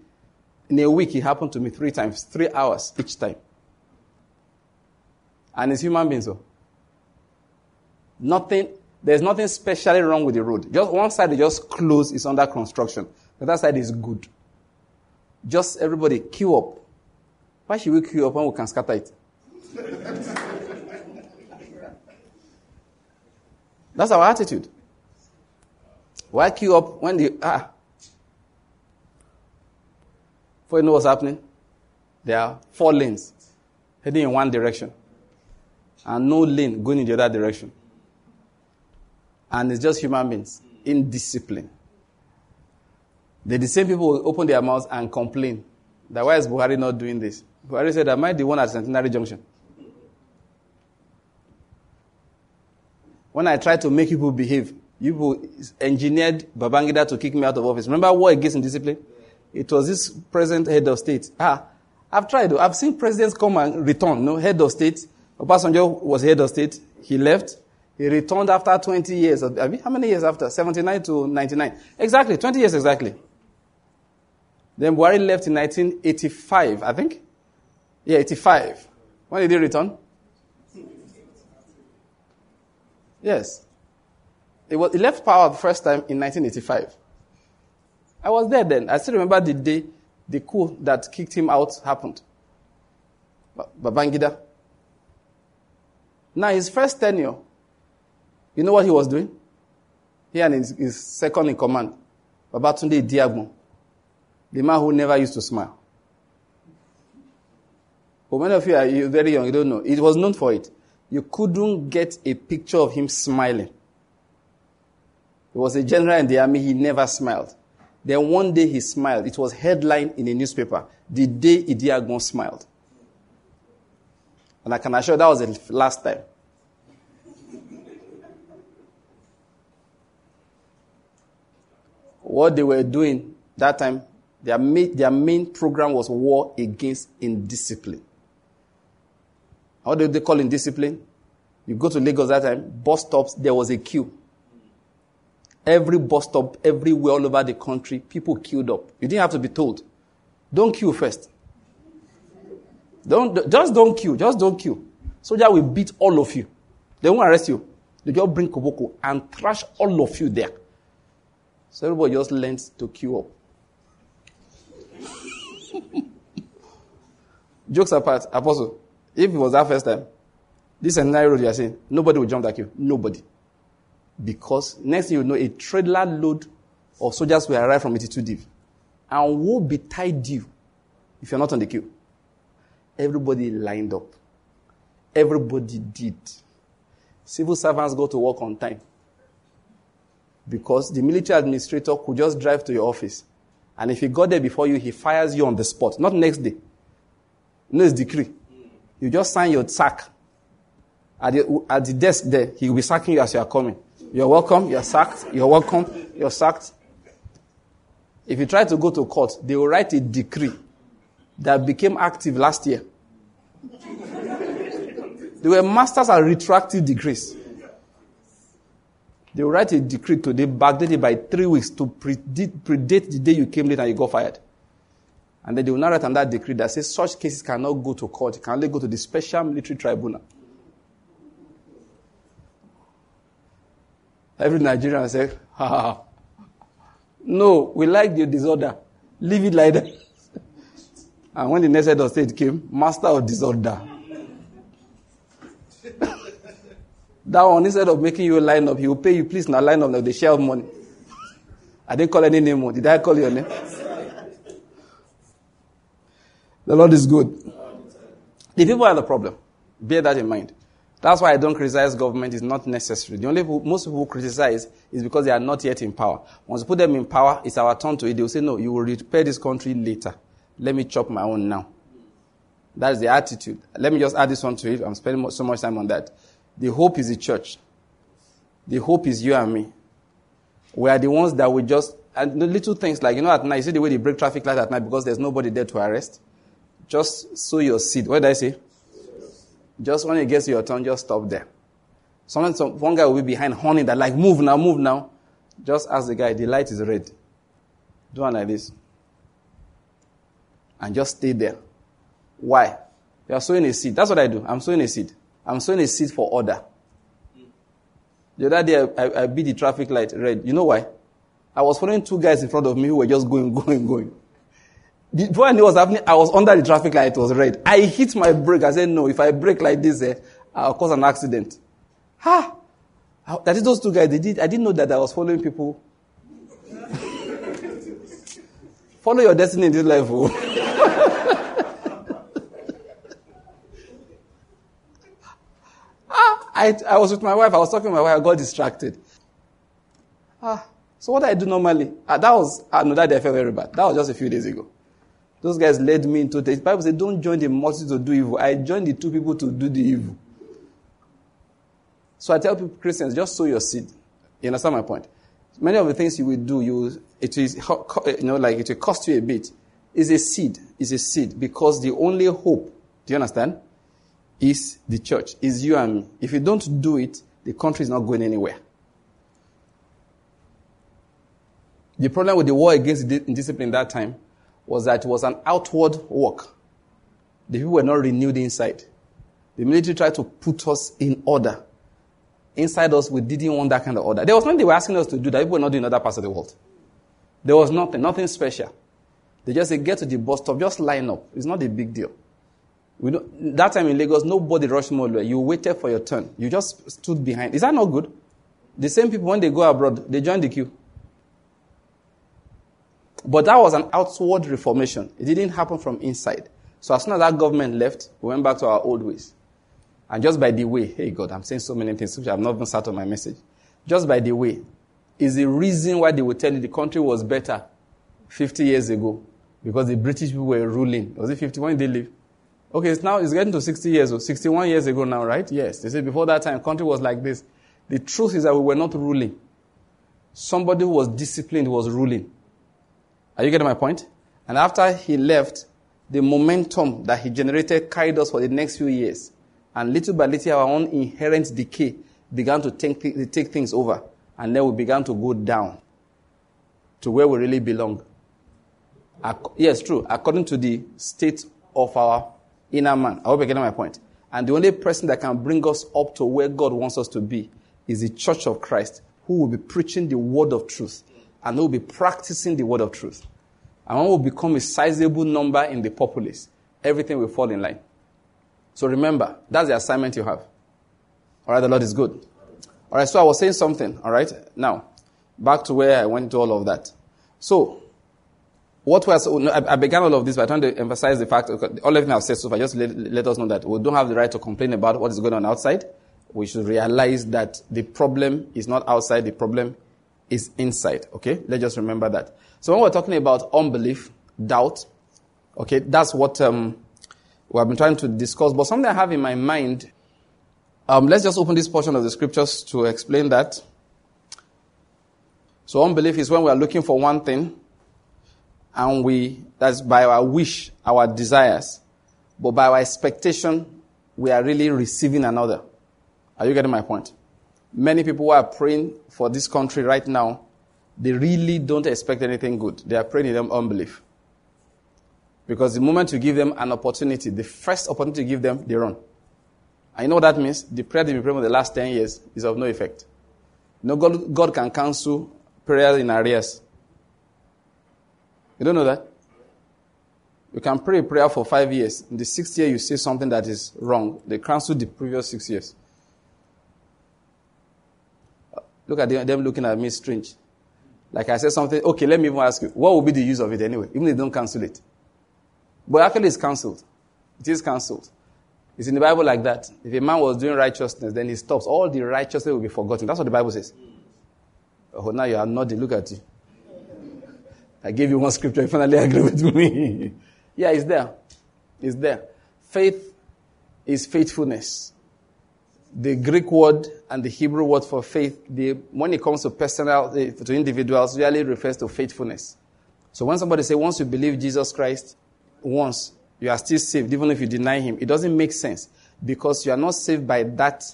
in a week, it happened to me three times, three hours each time. And it's human beings. So. Nothing, there's nothing specially wrong with the road. Just one side is just closed, it's under construction. The other side is good. Just everybody queue up. Why should we queue up when we can scatter it? That's our attitude. Why queue up when the ah? For you know what's happening? There are four lanes heading in one direction, and no lane going in the other direction. And it's just human beings in discipline. The same people who open their mouths and complain that why is Buhari not doing this? Buhari said, Am I the one at Centenary Junction? When I tried to make people behave, you people engineered Babangida to kick me out of office. Remember war against indiscipline? It was this present head of state. Ah, I've tried. I've seen presidents come and return. No, head of state. Obasanjo was head of state. He left. He returned after 20 years. How many years after? 79 to 99. Exactly, 20 years exactly. Then Buhari left in 1985, I think. Yeah, 85. When did he return? Yes. Was, he left power the first time in 1985. I was there then. I still remember the day the coup that kicked him out happened. Babangida. Now, his first tenure, you know what he was doing? He and his, his second in command, Babatunde Idiagbon, the man who never used to smile. For many of you are very young, you don't know. It was known for it. You couldn't get a picture of him smiling. He was a general in the army, he never smiled. Then one day he smiled. It was headline in a newspaper. The day Idiagbon smiled. And I can assure that was the last time. What they were doing that time their main, their main program was war against indiscipline. What do they call indiscipline? You go to Lagos that time, bus stops, there was a queue. Every bus stop, everywhere all over the country, people queued up. You didn't have to be told. Don't queue first. Don't, just don't queue. Just don't queue. Soldier will beat all of you. They won't arrest you. They just bring Koboko and trash all of you there. So everybody just learns to queue up. Jokes apart, Apostle, If it was our first time, this Centenary road you are saying, nobody will jump that queue. Nobody. Because next thing you know, a trailer load of soldiers will arrive from 82 deep. And woe betide you if you're not on the queue. Everybody lined up. Everybody did. Civil servants go to work on time. Because the military administrator could just drive to your office. And if he got there before you, he fires you on the spot. Not next day. No, it's decree. You just sign your sack. At the, at the desk there, he will be sacking you as you are coming. You're welcome, you're sacked, you're welcome, you're sacked. If you try to go to court, they will write a decree that became active last year. they were masters at retroactive decrees. They will write a decree today, backdate it by three weeks to predate, the day you came late and you got fired. And then they will now write on that decree that says such cases cannot go to court, can only go to the special military tribunal. Every Nigerian say, ha ha ha. No, we like the disorder. Leave it like that. and when the next head of state came, master of disorder. that one, instead of making you line up, he will pay you, please now line up now, the share of money. I didn't call any name. Oh, did I call your name? the Lord is good. The people are the problem. Bear that in mind. That's why I don't criticize government. It's not necessary. The only most people criticize is because they are not yet in power. Once you put them in power, it's our turn to it. They will say, no, you will repair this country later. Let me chop my own now. That is the attitude. Let me just add this one to it. I'm spending so much time on that. The hope is the church. The hope is you and me. We are the ones that will just, and the little things like, you know, at night, you see the way they break traffic lights at night because there's nobody there to arrest? Just sow your seed. What did I say? Just when it gets to your turn, just stop there. Sometimes some, one guy will be behind horning that like, move now, move now. Just ask the guy, the light is red. Do one like this. And just stay there. Why? You are sowing a seed. That's what I do. I'm sowing a seed. I'm sowing a seed for order. The other day, I, I, I beat the traffic light red. You know why? I was following two guys in front of me who were just going, going, going. Before I knew what was happening, I was under the traffic light. It was red. I hit my brake. I said, no, if I brake like this, eh, I'll cause an accident. Ha! That is those two guys. They did. I didn't know that I was following people. Follow your destiny in this life. Oh. ah, I, I was with my wife. I was talking to my wife. I got distracted. Ah, so what I do normally? Ah, that was, ah, no, that day I felt very bad. That was just a few days ago. Those guys led me into the Bible says, don't join the multitude to do evil. I joined the two people to do the evil. So I tell people, Christians, just sow your seed. You understand my point? Many of the things you will do, you it is you know like it will cost you a bit. Is a seed. Is a seed because the only hope. Do you understand? Is the church. Is you and me. If you don't do it, the country is not going anywhere. The problem with the war against indiscipline that time was that it was an outward work. The people were not renewed inside. The military tried to put us in order. Inside us, we didn't want that kind of order. There was nothing they were asking us to do that people were not doing in other parts of the world. There was nothing, nothing special. They just said, get to the bus stop, just line up. It's not a big deal. That time in Lagos, nobody rushed more. You waited for your turn. You just stood behind. Is that not good? The same people, when they go abroad, they join the queue. But that was an outward reformation. It didn't happen from inside. So as soon as that government left, we went back to our old ways. And just by the way, hey God, I'm saying so many things which I've not even started on my message. Just by the way, is the reason why they would tell you the country was better 50 years ago. Because the British people were ruling. Was it 50? When did they leave? Okay, it's now it's getting to 60 years or 61 years ago now, right? Yes. They said before that time, country was like this. The truth is that we were not ruling. Somebody who was disciplined was ruling. Are you getting my point? And after he left, the momentum that he generated carried us for the next few years. And little by little, our own inherent decay began to take, take things over. And then we began to go down to where we really belong. Yes, true. According to the state of our inner man. I hope you're getting my point. And the only person that can bring us up to where God wants us to be is the church of Christ, who will be preaching the word of truth and they will be practicing the word of truth. And when we become a sizable number in the populace, everything will fall in line. So remember, that's the assignment you have. All right, the Lord is good. All right, so I was saying something. All right, now back to where I went to all of that. So, what was I began all of this by trying to emphasize the fact all everything I've said so far. Just let, let us know that we don't have the right to complain about what is going on outside. We should realize that the problem is not outside. The problem is inside. Okay, let's just remember that. So when we're talking about unbelief, doubt, okay, that's what um, we have been trying to discuss. But something I have in my mind, um, let's just open this portion of the scriptures to explain that. So unbelief is when we are looking for one thing and we, that's by our wish, our desires, but by our expectation, we are really receiving another. Are you getting my point? Many people who are praying for this country right now, they really don't expect anything good. They are praying in them unbelief. Because the moment you give them an opportunity, the first opportunity you give them, they run. I know what that means. The prayer they've been praying for the last 10 years is of no effect. You know, God, God can cancel prayer in arrears. You don't know that? You can pray a prayer for five years. In the sixth year, you say something that is wrong. They cancel the previous six years. Look at them, looking at me strange. Like I said something, okay, let me even ask you, what will be the use of it anyway? Even if they don't cancel it. But actually, it's cancelled. It is cancelled. It's in the Bible like that. If a man was doing righteousness, then he stops. All the righteousness will be forgotten. That's what the Bible says. Oh, now you are nodding. Look at you. I gave you one scripture. You finally agree with me. yeah, it's there. It's there. Faith is faithfulness. The Greek word and the Hebrew word for faith, the, when it comes to personal, eh, to individuals, really refers to faithfulness. So when somebody says, once you believe Jesus Christ, once, you are still saved, even if you deny him, it doesn't make sense because you are not saved by that.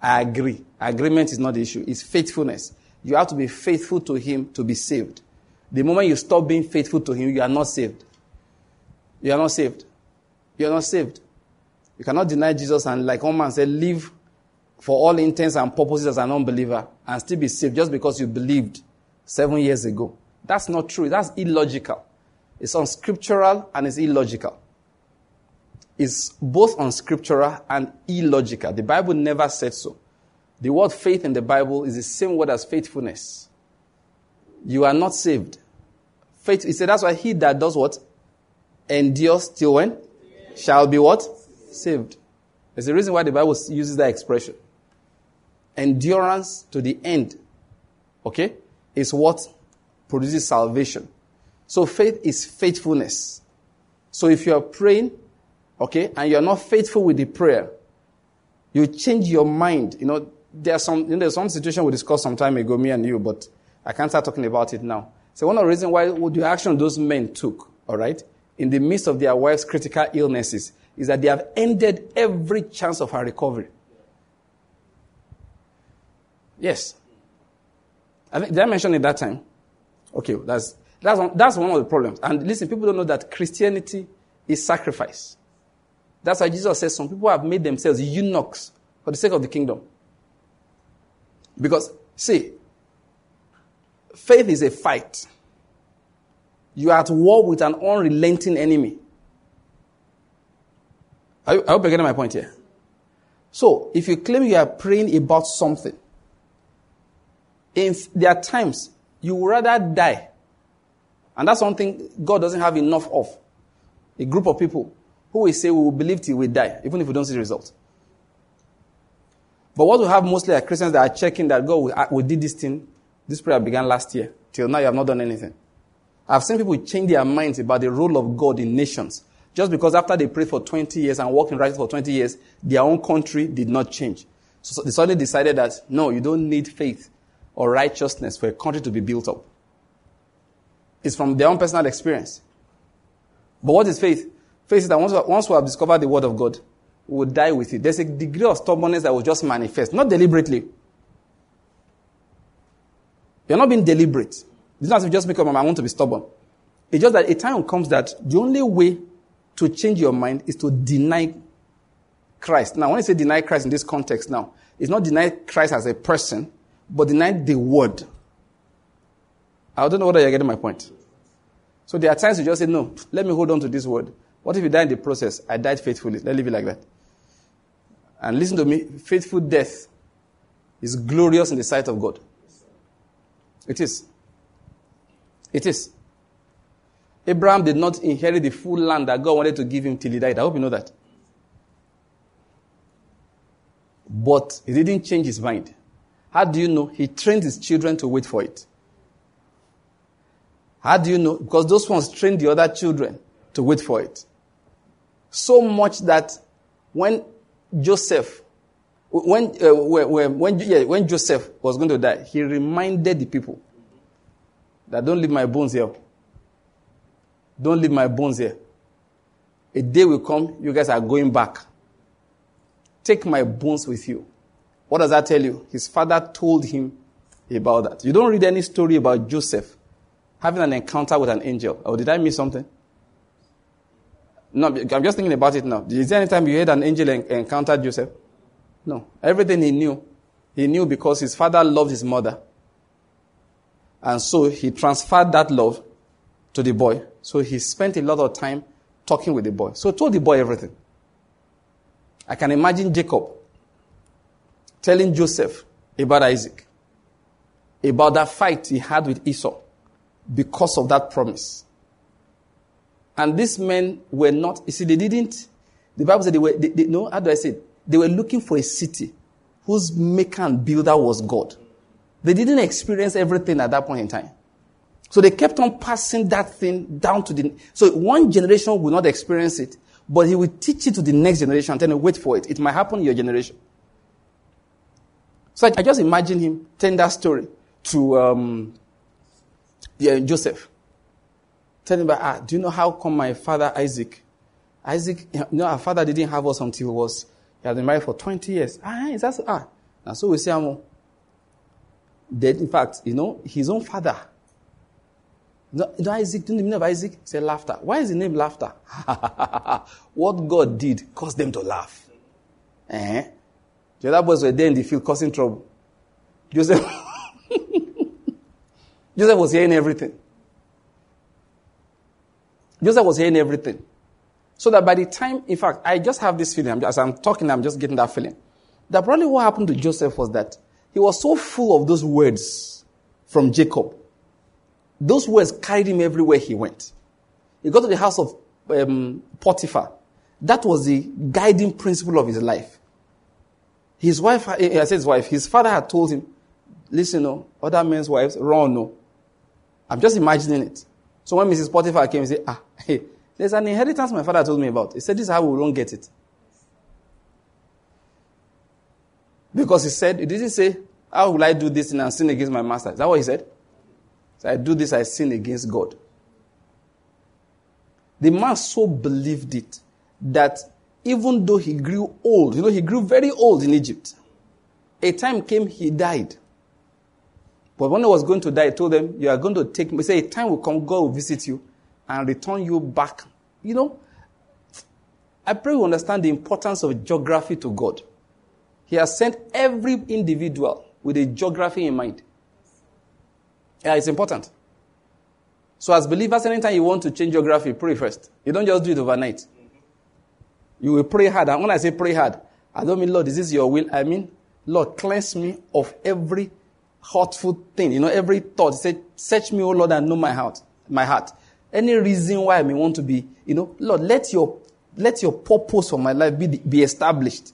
I agree. Agreement is not the issue. It's faithfulness. You have to be faithful to Him to be saved. The moment you stop being faithful to Him, you are not saved. You are not saved. You are not saved. You cannot deny Jesus and, like one man said, live for all intents and purposes as an unbeliever and still be saved just because you believed seven years ago. That's not true. That's illogical. It's unscriptural and it's illogical. It's both unscriptural and illogical. The Bible never said so. The word faith in the Bible is the same word as faithfulness. You are not saved. Faith, he said that's why he that does what? Endures till when? Shall be what? Saved. There's a reason why the Bible uses that expression. Endurance to the end, okay, is what produces salvation. So faith is faithfulness. So if you are praying, okay, and you're not faithful with the prayer, you change your mind. You know, there's some, you know, there's some situation we discussed some time ago, me and you, but I can't start talking about it now. So one of the reasons why the action those men took, all right, in the midst of their wives' critical illnesses, is that they have ended every chance of her recovery. Yes. I think, did I mention it that time? Okay, that's, that's, one, that's one of the problems. And listen, people don't know that Christianity is sacrifice. That's why Jesus says some people have made themselves eunuchs for the sake of the kingdom. Because, see, faith is a fight. You are at war with an unrelenting enemy. I, hope you're getting my point here. So, if you claim you are praying about something, if there are times you would rather die, and that's something God doesn't have enough of. A group of people who will say we will believe till we die, even if we don't see the result. But what we have mostly are Christians that are checking that God, we did this thing. This prayer began last year. Till now, you have not done anything. I've seen people change their minds about the role of God in nations. Just because after they prayed for 20 years and worked in righteousness for 20 years, their own country did not change. So they suddenly decided that, no, you don't need faith or righteousness for a country to be built up. It's from their own personal experience. But what is faith? Faith is that once, once we have discovered the word of God, we will die with it. There's a degree of stubbornness that will just manifest, not deliberately. You're not being deliberate. It's not as if you just make up I want to be stubborn. It's just that a time comes that the only way to change your mind is to deny Christ. Now, when I say deny Christ in this context now, it's not deny Christ as a person, but deny the word. I don't know whether you're getting my point. So there are times you just say, no, let me hold on to this word. What if you die in the process? I died faithfully. Let's leave it like that. And listen to me, faithful death is glorious in the sight of God. It is. It is. Abraham did not inherit the full land that God wanted to give him till he died. I hope you know that. But he didn't change his mind. How do you know? He trained his children to wait for it. How do you know? Because those ones trained the other children to wait for it. So much that when Joseph, when, uh, when, when, yeah, when Joseph was going to die, he reminded the people that don't leave my bones here. Don't leave my bones here. A day will come, you guys are going back. Take my bones with you. What does that tell you? His father told him about that. You don't read any story about Joseph having an encounter with an angel. Oh, did I miss something? No, I'm just thinking about it now. Is there any time you had an angel encounter Joseph? No. Everything he knew, he knew because his father loved his mother. And so he transferred that love to the boy. So he spent a lot of time talking with the boy. So told the boy everything. I can imagine Jacob telling Joseph about Isaac, about that fight he had with Esau because of that promise. And these men were not, you see, they didn't, the Bible said they were, they, they, no, how do I say it? They were looking for a city whose maker and builder was God. They didn't experience everything at that point in time. So they kept on passing that thing down to the, so one generation will not experience it, but he will teach it to the next generation and then wait for it. It might happen in your generation. So I, I just imagine him telling that story to um, yeah, Joseph. Telling him, ah, do you know how come my father Isaac, Isaac, you know, our father didn't have us until he was, he had been married for 20 years. Ah, is that so? Ah, and so we say, um, that in fact, you know, his own father you know, Isaac, do you know the meaning of Isaac? Say laughter. Why is the name laughter? what God did caused them to laugh. Eh? The other boys were there in the field causing trouble. Joseph, Joseph was hearing everything. Joseph was hearing everything. So that by the time, in fact, I just have this feeling, as I'm talking, I'm just getting that feeling. That probably what happened to Joseph was that he was so full of those words from Jacob those words carried him everywhere he went. He got to the house of um, Potiphar. That was the guiding principle of his life. His wife, I said his wife, his father had told him, listen, no, other men's wives, run, no. I'm just imagining it. So when Mrs. Potiphar came, he said, ah, hey, there's an inheritance my father told me about. He said, this is how we won't get it. Because he said, He didn't say, how will I do this and sin against my master? Is that what he said? So I do this, I sin against God. The man so believed it that even though he grew old, you know, he grew very old in Egypt. A time came, he died. But when he was going to die, he told them, You are going to take me. Say, a time will come, God will visit you and return you back. You know, I pray you understand the importance of geography to God. He has sent every individual with a geography in mind. Yeah, it's important. So, as believers, anytime you want to change geography, pray first. You don't just do it overnight. You will pray hard. And when I say pray hard, I don't mean, Lord, this is your will? I mean, Lord, cleanse me of every hurtful thing. You know, every thought. Say, search me, O Lord, and know my heart. My heart. Any reason why I may want to be, you know, Lord, let your let your purpose for my life be, be established.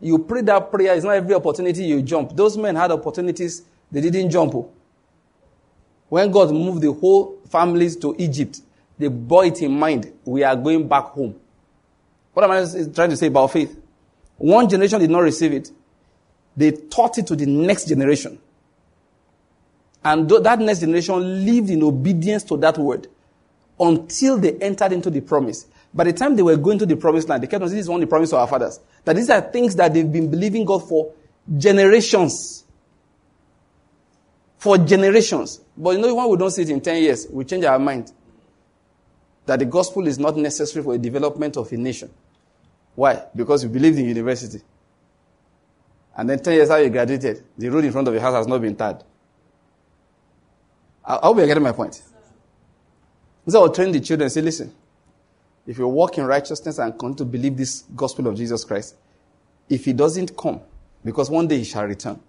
You pray that prayer. It's not every opportunity you jump. Those men had opportunities, they didn't jump. Oh. When God moved the whole families to Egypt, they bore it in mind. We are going back home. What am I trying to say about faith? One generation did not receive it. They taught it to the next generation. And that next generation lived in obedience to that word until they entered into the promise. By the time they were going to the promised land, they kept on saying, This is one of the promise of our fathers. That these are things that they've been believing God for generations for generations. But you know, when we don't see it in 10 years, we change our mind. That the gospel is not necessary for the development of a nation. Why? Because we believed in university. And then 10 years after you graduated, the road in front of your house has not been tarred. I hope you're getting my point. So oh, I'll train the children and say, listen, if you walk in righteousness and continue to believe this gospel of Jesus Christ, if he doesn't come, because one day he shall return.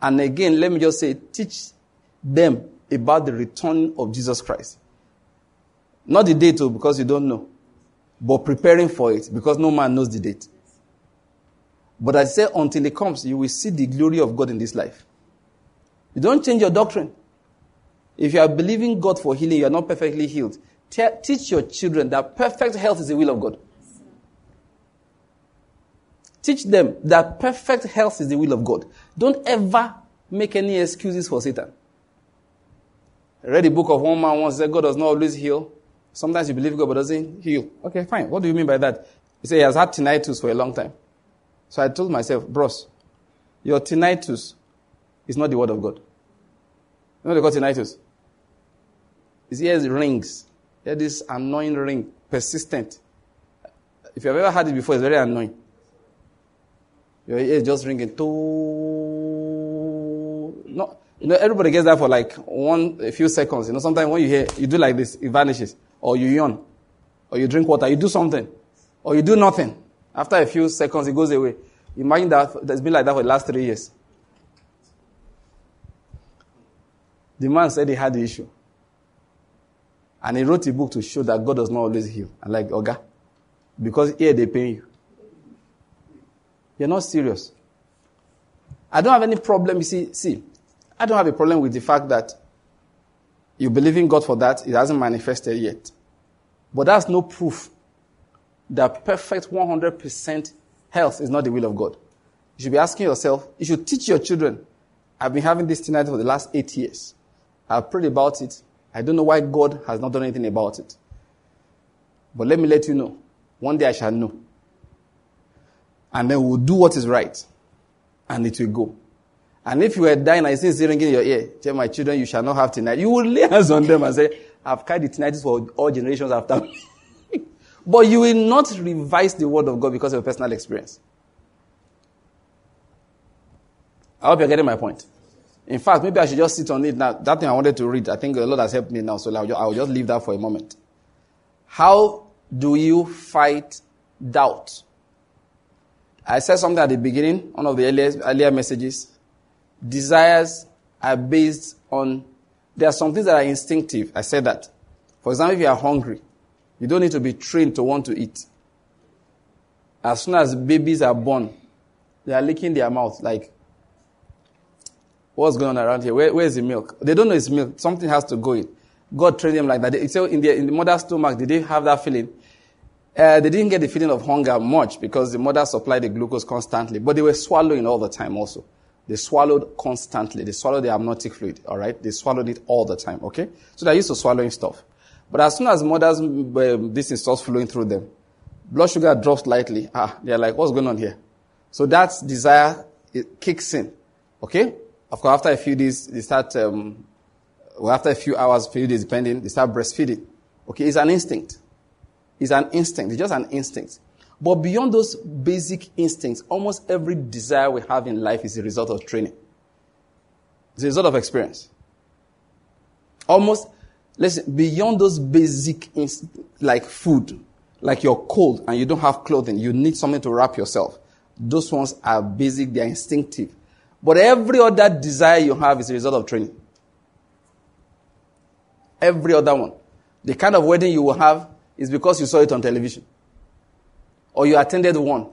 And again, let me just say, teach them about the return of Jesus Christ. Not the date, too, because you don't know, but preparing for it, because no man knows the date. But I say, until it comes, you will see the glory of God in this life. You don't change your doctrine. If you are believing God for healing, you are not perfectly healed. Te- teach your children that perfect health is the will of God. Teach them that perfect health is the will of God. Don't ever make any excuses for Satan. I read the book of one man once said God does not always heal. Sometimes you believe God but doesn't heal. Okay, fine. What do you mean by that? He said he has had tinnitus for a long time. So I told myself, bros, your tinnitus is not the word of God. You know they call tinnitus? His ears rings. He had this annoying ring, persistent. If you've ever had it before, it's very annoying. Your ear is just ringing. To no, you know, everybody gets that for like one, a few seconds. You know, sometimes when you hear, you do like this, it vanishes. Or you yawn. Or you drink water. You do something. Or you do nothing. After a few seconds, it goes away. Imagine that that's been like that for the last three years. The man said he had the issue. And he wrote a book to show that God does not always heal. And like, Oga, because here they pay you. You're not serious. I don't have any problem. You see, see, I don't have a problem with the fact that you believe in God for that. It hasn't manifested yet. But that's no proof that perfect 100% health is not the will of God. You should be asking yourself, you should teach your children. I've been having this tinnitus for the last eight years. I've prayed about it. I don't know why God has not done anything about it. But let me let you know. One day I shall know. And then we'll do what is right. And it will go. And if you are dying and it's still ringing in your ear, tell my children you shall not have tinnitus. You will lay hands on them and say, I've carried the tinnitus for all generations after me. but you will not revise the word of God because of a personal experience. I hope you're getting my point. In fact, maybe I should just sit on it now. That thing I wanted to read, I think the Lord has helped me now, so I'll just, leave that for a moment. How do you fight doubt? I said something at the beginning, one of the earlier, earlier messages. Desires are based on, there are some things that are instinctive. I said that. For example, if you are hungry, you don't need to be trained to want to eat. As soon as babies are born, they are licking their mouth like, what's going on around here? Where, where's the milk? They don't know it's milk. Something has to go in. God trained them like that. So in the, in the mother's stomach, did they have that feeling? Uh, they didn't get the feeling of hunger much because the mother supplied the glucose constantly, but they were swallowing all the time also. They swallowed constantly. They swallowed the amniotic fluid, all right? They swallowed it all the time, okay? So they're used to swallowing stuff. But as soon as mothers, uh, this starts flowing through them, blood sugar drops slightly. Ah, they're like, what's going on here? So that desire, it kicks in, okay? Of course, after a few days, they start, um, well, after a few hours, a few days, depending, they start breastfeeding. Okay, it's an instinct. It's an instinct. It's just an instinct. But beyond those basic instincts, almost every desire we have in life is a result of training. It's a result of experience. Almost, listen, beyond those basic, inst- like food, like you're cold and you don't have clothing, you need something to wrap yourself. Those ones are basic, they're instinctive. But every other desire you have is a result of training. Every other one. The kind of wedding you will have is because you saw it on television. Or you attended one.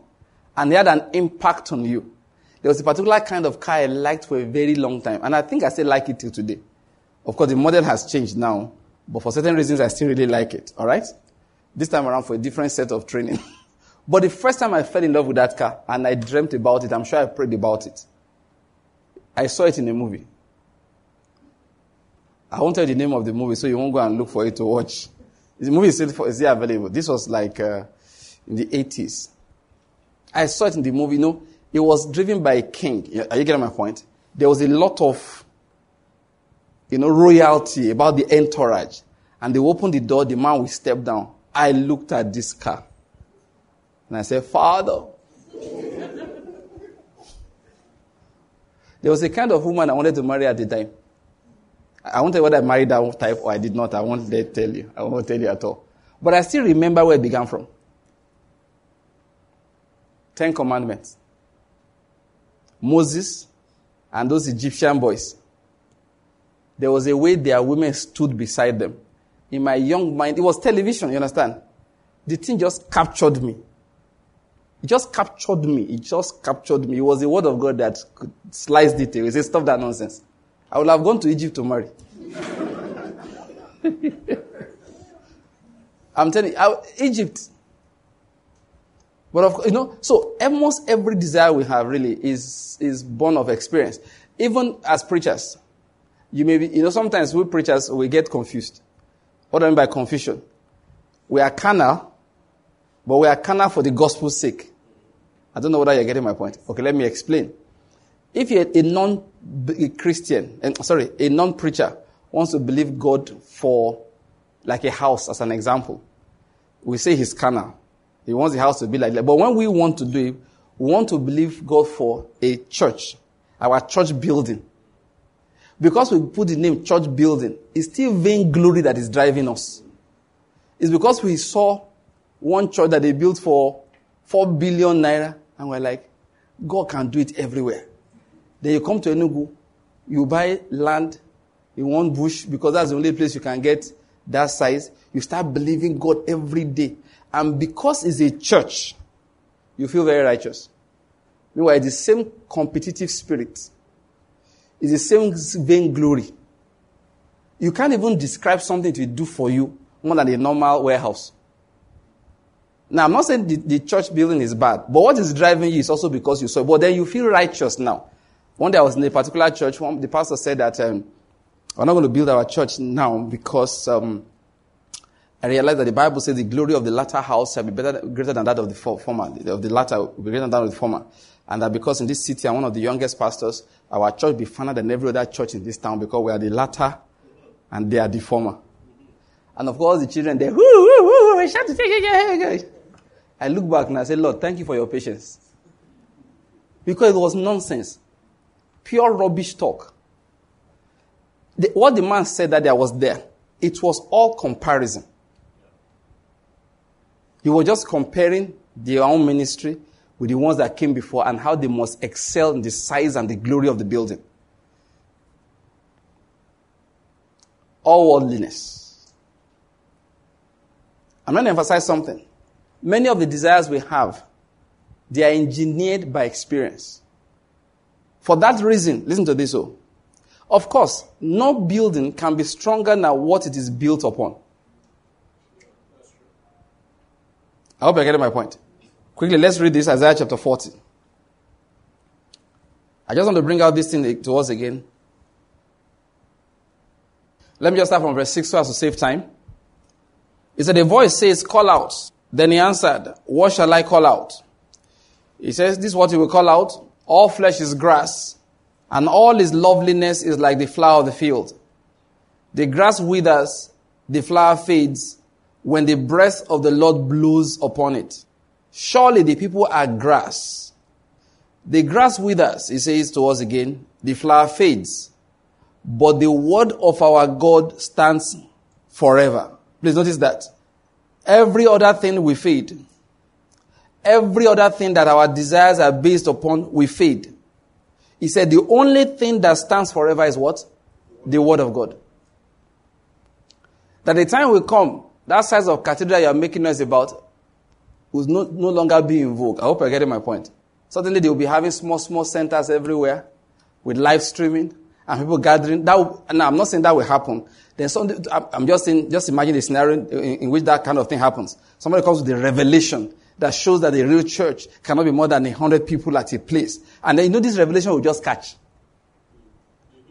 And it had an impact on you. There was a particular kind of car I liked for a very long time. And I think I still like it till today. Of course, the model has changed now. But for certain reasons, I still really like it. All right? This time around for a different set of training. but the first time I fell in love with that car and I dreamt about it, I'm sure I prayed about it. I saw it in a movie. I won't tell you the name of the movie, so you won't go and look for it to watch. The movie is still, is still available. This was like uh, in the 80s. I saw it in the movie. You know, it was driven by a king. Are you getting my point? There was a lot of, you know, royalty about the entourage. And they opened the door, the man will step down. I looked at this car. And I said, Father. There was a kind of woman I wanted to marry at the time. I won't tell you whether I married that type or I did not. I won't tell you. I won't tell you at all. But I still remember where it began from. Ten Commandments. Moses and those Egyptian boys. There was a way their women stood beside them. In my young mind, it was television, you understand? The thing just captured me. It just captured me. It just captured me. It was the word of God that could slice detail. He said, stop that nonsense. I would have gone to Egypt to marry. I'm telling you, I, Egypt. But of course, you know, so almost every desire we have really is, is born of experience. Even as preachers, you may be, you know, sometimes we preachers, we get confused. What do I mean by confusion? We are carnal, but we are carnal for the gospel's sake. I don't know whether you're getting my point. Okay, let me explain. If you're a non-Christian, eh, sorry, a non-preacher wants to believe God for like a house as an example, we say he's carnal. He wants the house to be like that. But when we want to do it, we want to believe God for a church, our church building. Because we put the name church building, it's still vainglory that is driving us. It's because we saw one church that they built for 4 billion naira and we're like, God can do it everywhere. Then you come to Enugu, you buy land in one bush because that's the only place you can get that size. You start believing God every day. And because it's a church, you feel very righteous. Meanwhile, the same competitive spirit. It's the same vainglory. You can't even describe something to do for you more than a normal warehouse. Now, I'm not saying the, the, church building is bad, but what is driving you is also because you saw it. But then you feel righteous now. One day I was in a particular church, one, the pastor said that um, we're not going to build our church now because um, I realized that the Bible says the glory of the latter house shall be better, greater than that of the former, of the latter will be greater than that of the former. And that because in this city I'm one of the youngest pastors, our church will be finer than every other church in this town because we are the latter and they are the former. And of course the children, they, whoo, whoo, whoo, shout I look back and I say, Lord, thank you for your patience. Because it was nonsense. Pure rubbish talk. The, what the man said that there was there, it was all comparison. He was just comparing their own ministry with the ones that came before and how they must excel in the size and the glory of the building. All worldliness. I'm going to emphasize something. Many of the desires we have, they are engineered by experience. For that reason, listen to this. Oh, of course, no building can be stronger than what it is built upon. I hope you're getting my point. Quickly, let's read this Isaiah chapter 40. I just want to bring out this thing to us again. Let me just start from verse 6 so as to save time. It said, A voice says, Call out. Then he answered, What shall I call out? He says, This is what he will call out. All flesh is grass, and all his loveliness is like the flower of the field. The grass withers, the flower fades, when the breath of the Lord blows upon it. Surely the people are grass. The grass withers, he says to us again, the flower fades, but the word of our God stands forever. Please notice that. Every other thing we feed. Every other thing that our desires are based upon, we feed. He said the only thing that stands forever is what? The Word of God. That the time will come, that size of cathedral you are making noise about will no, no longer be in vogue. I hope you're getting my point. Suddenly they will be having small, small centers everywhere with live streaming and people gathering. That will, now, I'm not saying that will happen, then somebody, I'm just saying, just imagine the scenario in, in, which that kind of thing happens. Somebody comes with a revelation that shows that the real church cannot be more than a hundred people at a place. And then you know this revelation will just catch.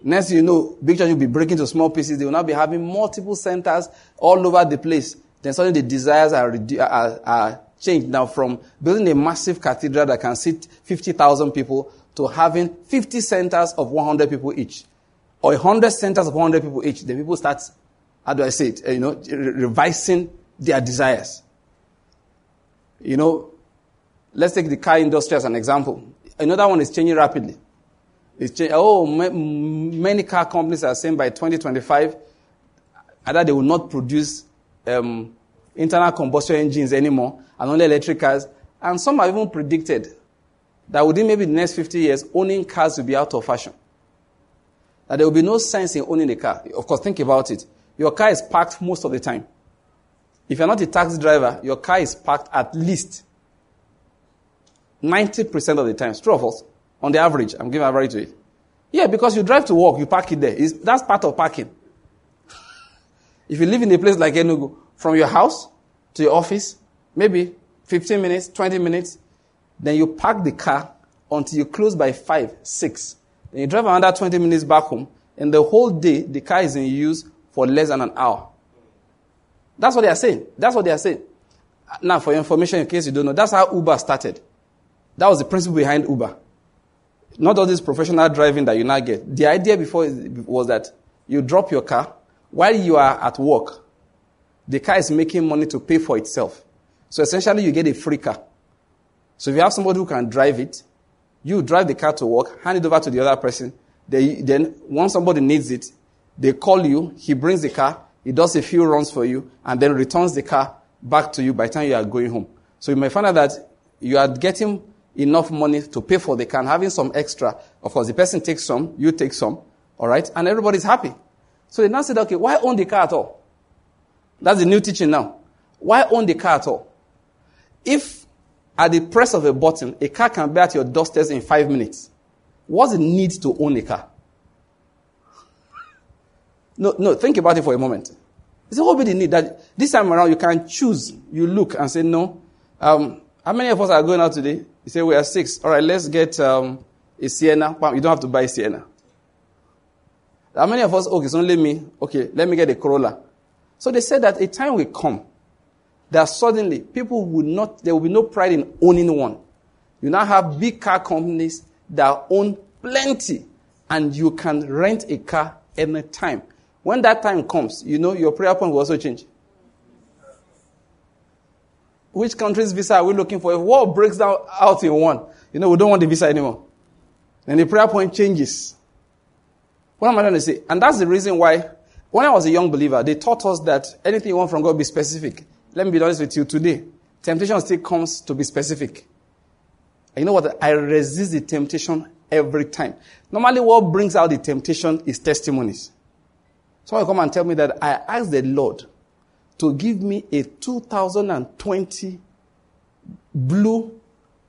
Next you know, big church will be breaking to small pieces. They will now be having multiple centers all over the place. Then suddenly the desires are, are, are changed now from building a massive cathedral that can seat 50,000 people to having 50 centers of 100 people each or 100 centers of 100 people each, then people start, how do I say it, uh, you know, revising their desires. You know, let's take the car industry as an example. Another one is changing rapidly. It's change, oh, many car companies are saying by 2025, either they will not produce um, internal combustion engines anymore and only electric cars. And some have even predicted that within maybe the next 50 years, owning cars will be out of fashion. That there will be no sense in owning a car. Of course, think about it. Your car is parked most of the time. If you're not a taxi driver, your car is parked at least 90% of the time. It's true. On the average, I'm giving average to it. Yeah, because you drive to work, you park it there. It's, that's part of parking. if you live in a place like Enugu, from your house to your office, maybe 15 minutes, 20 minutes, then you park the car until you close by 5, 6. Then you drive another 20 minutes back home, and the whole day, the car is in use for less than an hour. That's what they are saying. That's what they are saying. Now, for your information, in case you don't know, that's how Uber started. That was the principle behind Uber. Not all this professional driving that you now get. The idea before was that you drop your car while you are at work. The car is making money to pay for itself. So essentially, you get a free car. So if you have somebody who can drive it, you drive the car to work, hand it over to the other person. They, then, once somebody needs it, they call you, he brings the car, he does a few runs for you, and then returns the car back to you by the time you are going home. So you may find out that you are getting enough money to pay for the car and having some extra. Of course, the person takes some, you take some, all right, and everybody's happy. So they now said, okay, why own the car at all? That's the new teaching now. Why own the car at all? If at the press of a button, a car can be at your doorstep in five minutes, what's the need to own a car? No, no, think about it for a moment. It's what be the need that this time around you can choose, you look and say, no. Um, how many of us are going out today? You say, we are six. All right, let's get um, a Sienna. You don't have to buy a Sienna. How many of us, okay, it's only me. Okay, let me get a Corolla. So they said that a time will come that suddenly people will not, there will be no pride in owning one. You now have big car companies that own plenty and you can rent a car anytime. When that time comes, you know, your prayer point will also change. Which country's visa are we looking for? If war breaks down out in one, you know, we don't want the visa anymore. Then the prayer point changes. What am I trying to say? And that's the reason why, when I was a young believer, they taught us that anything you want from God, be specific. Let me be honest with you today. Temptation still comes to be specific. And you know what? I resist the temptation every time. Normally, what brings out the temptation is testimonies. Someone come and tell me that I asked the Lord to give me a 2020 blue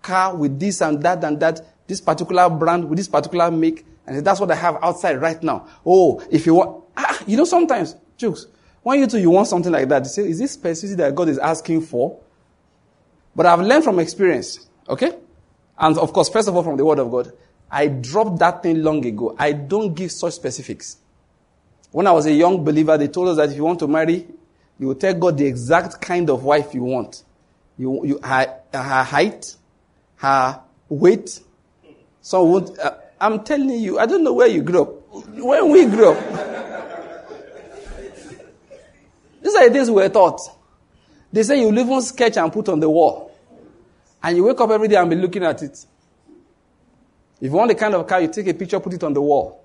car with this and that and that, this particular brand with this particular make, and that's what I have outside right now. Oh, if you want, ah, you know, sometimes, jokes, when you two you want something like that, you say, is this specific that God is asking for? But I've learned from experience, okay? And of course, first of all, from the Word of God, I dropped that thing long ago. I don't give such specifics. When I was a young believer, they told us that if you want to marry, you will tell God the exact kind of wife you want. You, you, her, her height, her weight. So uh, I'm telling you, I don't know where you grew up. When we grew up, these are the things we were taught. They say you even sketch and put on the wall. And you wake up every day and be looking at it. If you want the kind of car, you take a picture, put it on the wall.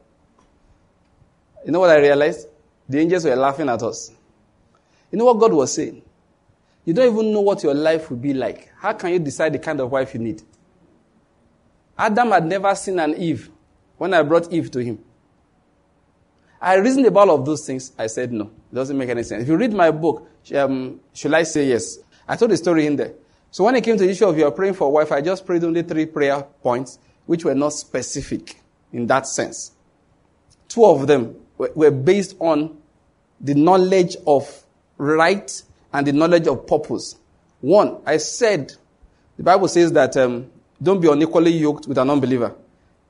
You know what I realized? The angels were laughing at us. You know what God was saying? You don't even know what your life will be like. How can you decide the kind of wife you need? Adam had never seen an Eve when I brought Eve to him. I reasoned about all of those things. I said no. It doesn't make any sense. If you read my book, um, should I say yes? I told the story in there. So when it came to the issue of you're praying for wife, I just prayed only three prayer points, which were not specific in that sense. Two of them were based on the knowledge of right and the knowledge of purpose. One, I said, the Bible says that um, don't be unequally yoked with an unbeliever.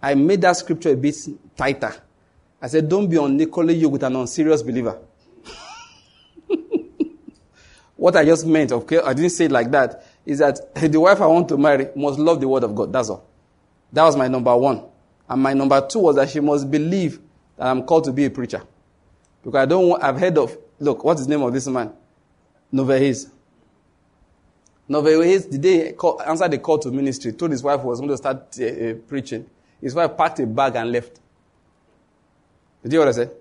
I made that scripture a bit tighter. I said, don't be on unequally yoked with an unserious believer. what I just meant, okay, I didn't say it like that, is that the wife I want to marry must love the word of God. That's all. That was my number one. And my number two was that she must believe that I'm called to be a preacher. Because I don't want, I've heard of Look, what's the name of this man? Novehiz. Novehiz, the day call, answered the call to ministry, told his wife he was going to start uh, uh, preaching. His wife packed a bag and left. Did you hear what I said?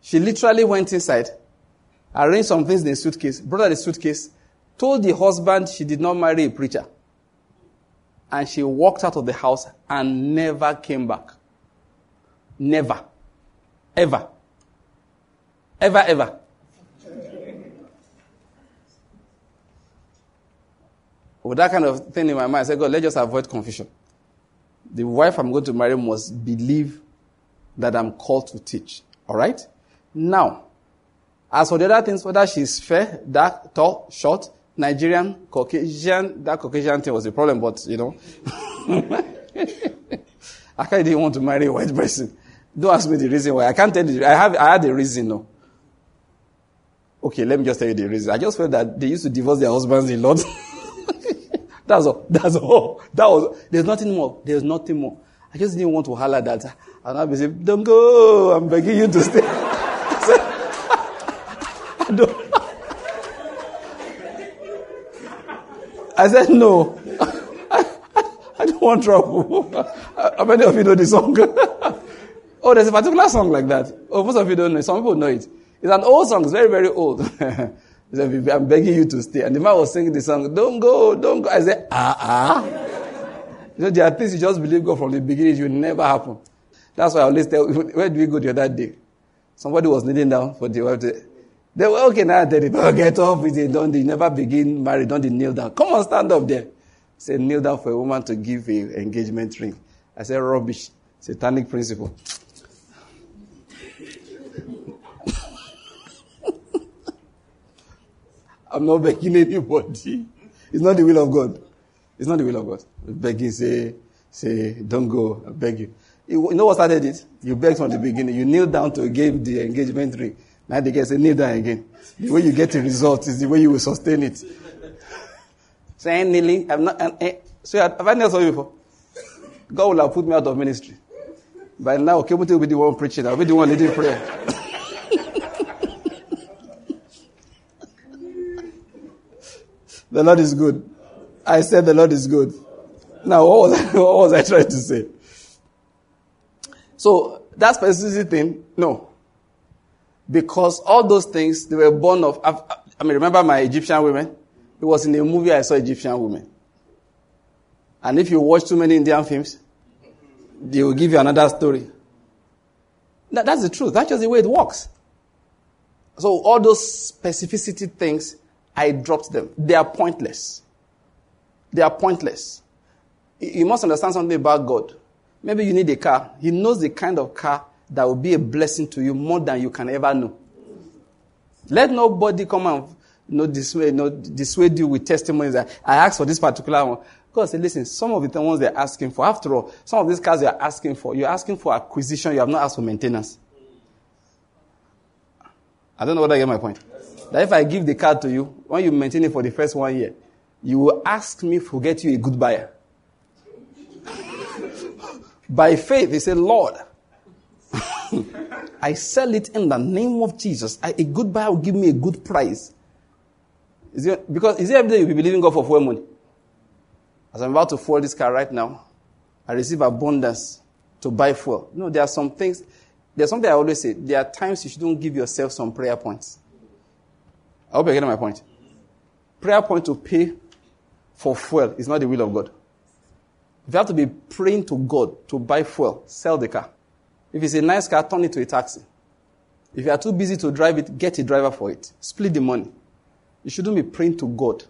She literally went inside, arranged some things in a suitcase, brought out the suitcase, told the husband she did not marry a preacher. and she walked out of the house and never came back. Never. Ever. Ever, ever. With that kind of thing in my mind, I said, God, let's just avoid confusion. The wife I'm going to marry must believe that I'm called to teach. All right? Now, as for the other things, whether she's fair, dark, tall, short, Nigerian, Caucasian, that Caucasian thing was a problem, but you know. I kind of didn't want to marry a white person. Don't ask me the reason why. I can't tell you. I have, I had a reason, no. Okay, let me just tell you the reason. I just felt that they used to divorce their husbands a lot. That's all. That's all. That was, there's nothing more. There's nothing more. I just didn't want to holler that. And I'll be saying, don't go. I'm begging you to stay. I said, I don't. I said, no. I, I don't want trouble. How many of you know the song? oh, there's a particular song like that. Oh, most of you don't know. Some people know it. It's an old song. It's very, very old. He said, I'm begging you to stay. And the man was singing the song, don't go, don't go. I said, ah, ah. You know, there are things you just believe God from the beginning, it will never happen. That's why I always tell, where do we go the other day? Somebody was kneeling down for the wife. They were, okay, now you, oh, get off with it. Don't they never begin married, don't they kneel down. Come on, stand up there. Say, kneel down for a woman to give a engagement ring. I said, rubbish. Satanic principle. I'm not begging anybody. It's not the will of God. It's not the will of God. Begging, say, say, don't go. I beg you. You know what started it? You begged from the beginning. You kneel down to give the engagement ring. Now they get say, kneel down again. The way you get the result is the way you will sustain it. So I ain't kneeling. I'm not. I'm, eh. So have I knelt for you before? God will have put me out of ministry. By now, Kemuti will be the one preaching. I'll be the one leading prayer. The Lord is good. I said the Lord is good. Now, what was I, what was I trying to say? So, that specific thing, no. Because all those things, they were born of, I mean, remember my Egyptian women? It was in a movie I saw Egyptian women. And if you watch too many Indian films, they will give you another story. That, that's the truth. That's just the way it works. So all those specificity things, I dropped them. They are pointless. They are pointless. You must understand something about God. Maybe you need a car. He knows the kind of car that will be a blessing to you more than you can ever know. Let nobody come and you know, dissuade, you know, dissuade you with testimonies that I asked for this particular one. God said, listen, some of the ones they're asking for, after all, some of these cars you're asking for, you're asking for acquisition, you have not asked for maintenance. I don't know whether I get my point. That if I give the car to you, when you maintain it for the first one year, you will ask me to get you a good buyer. By faith, he said, Lord, I sell it in the name of Jesus. I, a good buyer will give me a good price. Is it, because is it every day you'll be believing God for fuel money? As I'm about to fuel this car right now, I receive abundance to buy fuel. No, there are some things. There's something I always say. There are times you shouldn't give yourself some prayer points. I hope you're getting my point. Prayer point to pay for fuel is not the will of God. If you have to be praying to God to buy fuel, sell the car. If it's a nice car, turn it to a taxi. If you are too busy to drive it, get a driver for it. Split the money. You shouldn't be praying to God.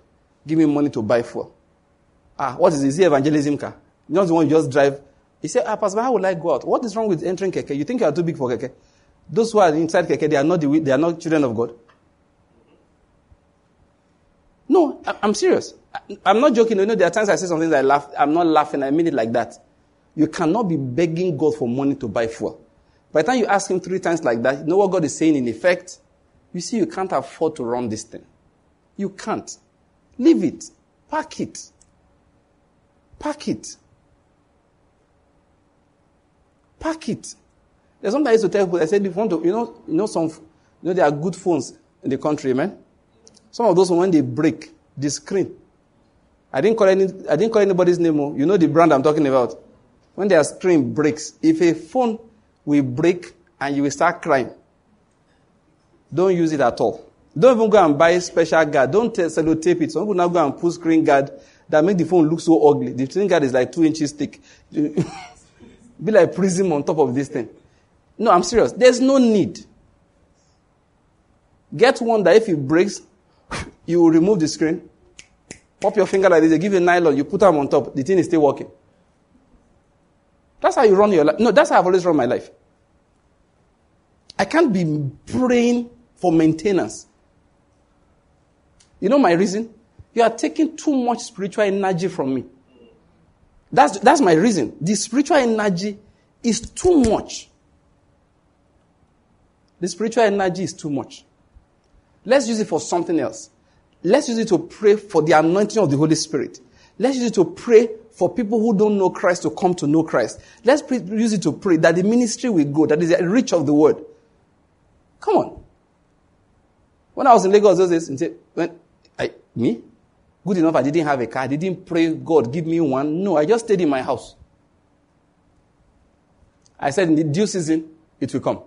Give me money to buy fuel. Ah, what is this? evangelism car? You the one you just drive. He said, ah, Pastor, how will I go out? What is wrong with entering Keke? You think you are too big for Keke? Those who are inside Keke, they are not, the, they are not children of God. No, I'm serious. I'm not joking. You know, there are times I say something I laugh. I'm not laughing. I mean it like that. You cannot be begging God for money to buy fuel. By the time you ask Him three times like that, you know what God is saying in effect? You see, you can't afford to run this thing. You can't. Leave it. Pack it. Pack it. Pack it. There's something I used to tell people. I said, if you want to, you know, you know, some, you know, there are good phones in the country, man. Some of those when they break the screen. I didn't call any I didn't call anybody's name. Oh. You know the brand I'm talking about. When their screen breaks, if a phone will break and you will start crying, don't use it at all. Don't even go and buy special guard. Don't sellotape it. Some people now go and put screen guard that make the phone look so ugly. The screen guard is like two inches thick. Be like prism on top of this thing. No, I'm serious. There's no need. Get one that if it breaks, you will remove the screen, pop your finger like this, they give you nylon, you put them on top, the thing is still working. That's how you run your life. No, that's how I've always run my life. I can't be praying for maintenance. You know my reason? You are taking too much spiritual energy from me. That's, that's my reason. The spiritual energy is too much. The spiritual energy is too much. Let's use it for something else. Let's use it to pray for the anointing of the Holy Spirit. Let's use it to pray for people who don't know Christ to come to know Christ. Let's use it to pray that the ministry will go, that is the reach of the word. Come on. When I was in Lagos those days, when I, me, good enough, I didn't have a car. I didn't pray, God, give me one. No, I just stayed in my house. I said, in the due season, it will come.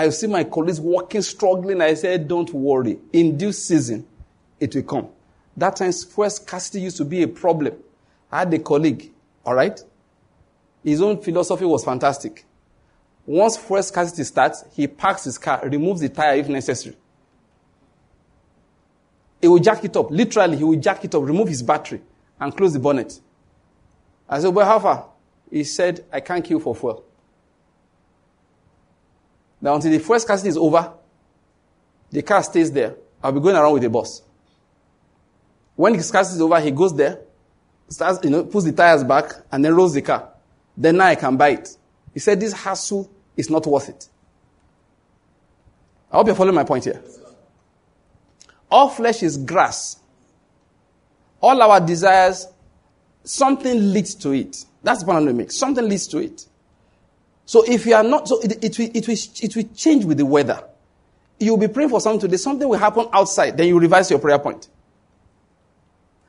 I see my colleagues working, struggling. I said, don't worry. In due season, it will come. That time, fuel scarcity used to be a problem. I had a colleague, all right? His own philosophy was fantastic. Once fuel scarcity starts, he parks his car, removes the tire if necessary. He will jack it up. Literally, he will jack it up, remove his battery, and close the bonnet. I said, Well, how far? He said, I can't queue for fuel. Now, until the fuel scarcity is over, the car stays there. I'll be going around with the boss. When the scarcity is over, he goes there, starts, you know, puts the tires back, and then rolls the car. Then now I can buy it. He said this hassle is not worth it. I hope you're following my point here. All flesh is grass. All our desires, something leads to it. That's the point I'm going to make. Something leads to it. So if you are not, so it, it, will, it, will, it will change with the weather. You'll be praying for something today, something will happen outside, then you revise your prayer point.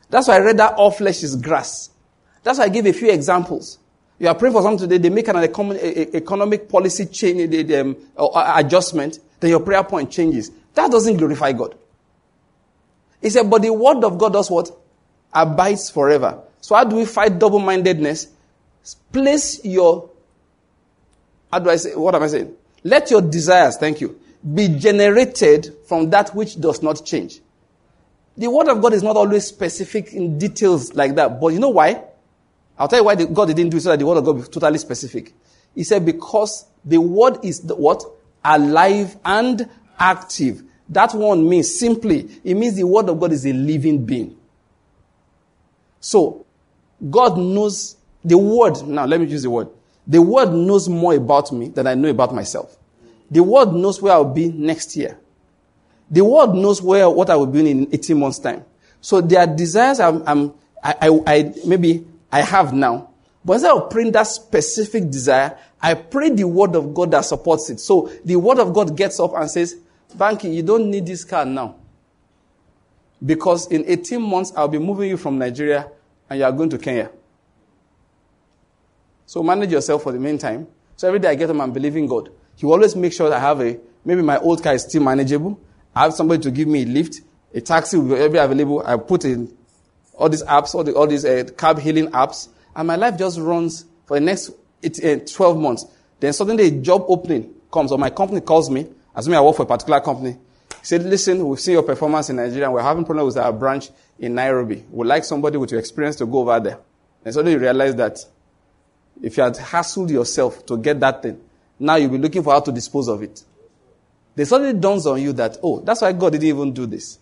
That's why I read that all flesh is grass. That's why I give a few examples. You are praying for something today, they make an economic policy change, um, adjustment, then your prayer point changes. That doesn't glorify God. He said, but the word of God does what? Abides forever. So how do we fight double-mindedness? Place your how do I say, what am I saying? Let your desires, thank you, be generated from that which does not change. The word of God is not always specific in details like that. But you know why? I'll tell you why God didn't do it so that the word of God be totally specific. He said, because the word is the, what? Alive and active. That one means simply, it means the word of God is a living being. So, God knows the word. Now, let me use the word. The world knows more about me than I know about myself. The world knows where I'll be next year. The world knows where what I will be in 18 months time. So there are desires I'm, I'm I, I, I, maybe I have now. But instead of praying that specific desire, I pray the word of God that supports it. So the word of God gets up and says, Banky, you don't need this car now. Because in 18 months, I'll be moving you from Nigeria and you are going to Kenya. So manage yourself for the meantime. So every day I get home, I'm believing God. He always make sure that I have a, maybe my old car is still manageable. I have somebody to give me a lift. A taxi will be available. I put in all these apps, all, the, all these uh, cab hailing apps. And my life just runs for the next uh, 12 months. Then suddenly a job opening comes or my company calls me. Assuming I work for a particular company. He said, listen, we've seen your performance in Nigeria. We're having problems with our branch in Nairobi. We'd like somebody with your experience to go over there. And suddenly you realize that if you had hassled yourself to get that thing, now you'll be looking for how to dispose of it. Then suddenly dawns on you that, oh, that's why God didn't even do this.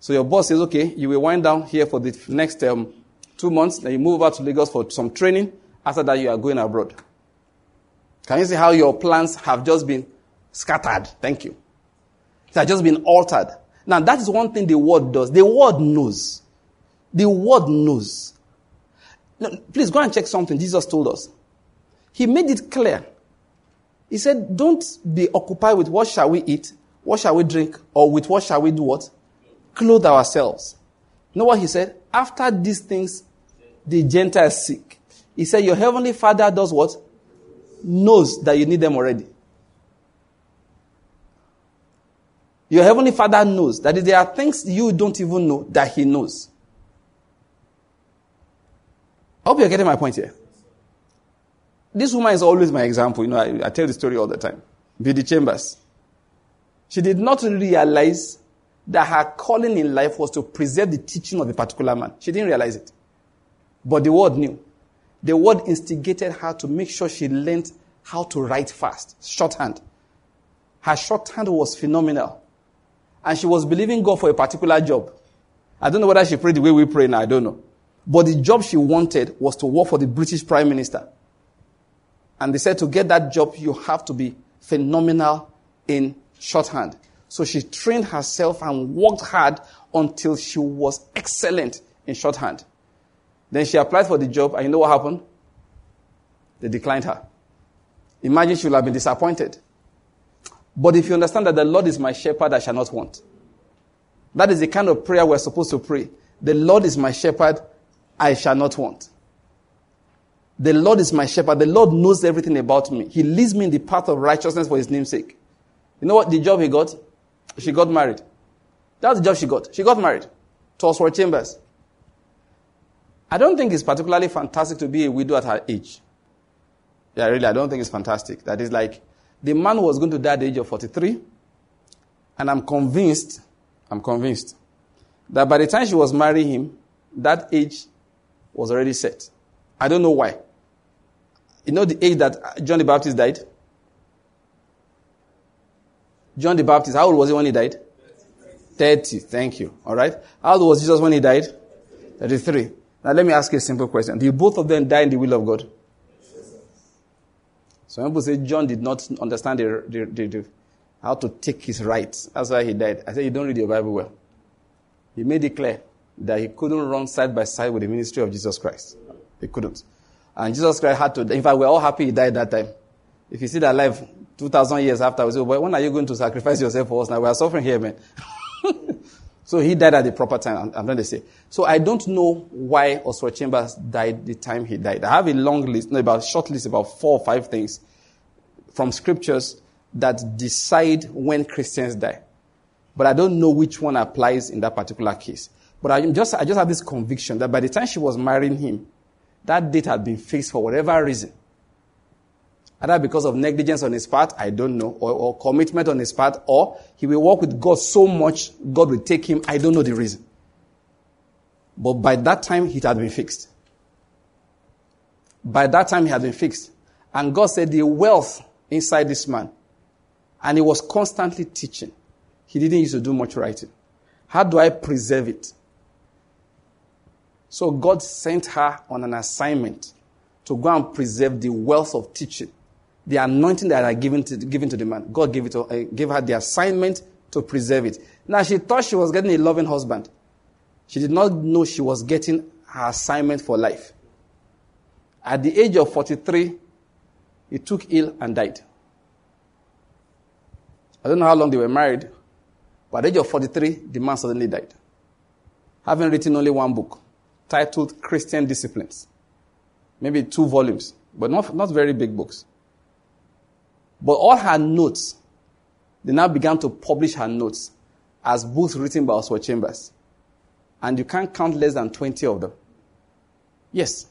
So your boss says, okay, you will wind down here for the next um, two months, then you move over to Lagos for some training. After that, you are going abroad. Can you see how your plans have just been scattered? Thank you. It has just been altered. Now, that is one thing the word does. The word knows. The word knows. Please go and check something Jesus told us. He made it clear. He said, Don't be occupied with what shall we eat, what shall we drink, or with what shall we do what? Clothe ourselves. You know what he said? After these things, the Gentiles seek. He said, Your heavenly Father does what? Knows that you need them already. Your heavenly Father knows that there are things you don't even know that He knows. Hope you're getting my point here. This woman is always my example. You know, I, I tell the story all the time. Biddy Chambers. She did not realize that her calling in life was to preserve the teaching of a particular man. She didn't realize it. But the word knew. The word instigated her to make sure she learned how to write fast, shorthand. Her shorthand was phenomenal. And she was believing God for a particular job. I don't know whether she prayed the way we pray now, I don't know. But the job she wanted was to work for the British Prime Minister. And they said to get that job, you have to be phenomenal in shorthand. So she trained herself and worked hard until she was excellent in shorthand. Then she applied for the job, and you know what happened? They declined her. Imagine she would have been disappointed. But if you understand that the Lord is my shepherd, I shall not want. That is the kind of prayer we're supposed to pray. The Lord is my shepherd, I shall not want. The Lord is my shepherd. The Lord knows everything about me. He leads me in the path of righteousness for his name's sake. You know what the job he got? She got married. That's the job she got. She got married to Oswald Chambers. I don't think it's particularly fantastic to be a widow at her age. Yeah, really, I don't think it's fantastic. That is like, the man was going to die at the age of 43, and I'm convinced, I'm convinced, that by the time she was marrying him, that age was already set. I don't know why. You know the age that John the Baptist died? John the Baptist, how old was he when he died? 30. Thank you. All right. How old was Jesus when he died? 33. Now let me ask you a simple question. Do both of them die in the will of God? Some people say John did not understand the, the, the, the, how to take his rights. That's why he died. I said, You don't read your Bible well. He made it clear that he couldn't run side by side with the ministry of Jesus Christ. He couldn't. And Jesus Christ had to, in fact, we're all happy he died that time. If you see that life 2,000 years after, we say, well, when are you going to sacrifice yourself for us now? We are suffering here, man. so he died at the proper time, I'm, going to say. So I don't know why Oswald Chambers died the time he died. I have a long list, no, about short list, about four or five things from scriptures that decide when Christians die. But I don't know which one applies in that particular case. But I just, I just have this conviction that by the time she was marrying him, that date had been fixed for whatever reason. Either because of negligence on his part, I don't know, or, or commitment on his part, or he will walk with God so much, God will take him. I don't know the reason. But by that time, it had been fixed. By that time, it had been fixed. And God said, the wealth inside this man. And he was constantly teaching. He didn't used to do much writing. How do I preserve it? So God sent her on an assignment to go and preserve the wealth of teaching, the anointing that I given to, given to the man. God gave, it uh, gave her the assignment to preserve it. Now she thought she was getting a loving husband. She did not know she was getting her assignment for life. At the age of 43, he took ill and died. I don't know how long they were married, but at the age of 43, the man suddenly died. Having written only one book titled Christian Disciplines. Maybe two volumes, but not, not very big books. But all her notes, they now began to publish her notes as books written by Oswald Chambers. And you can't count less than 20 of them. Yes.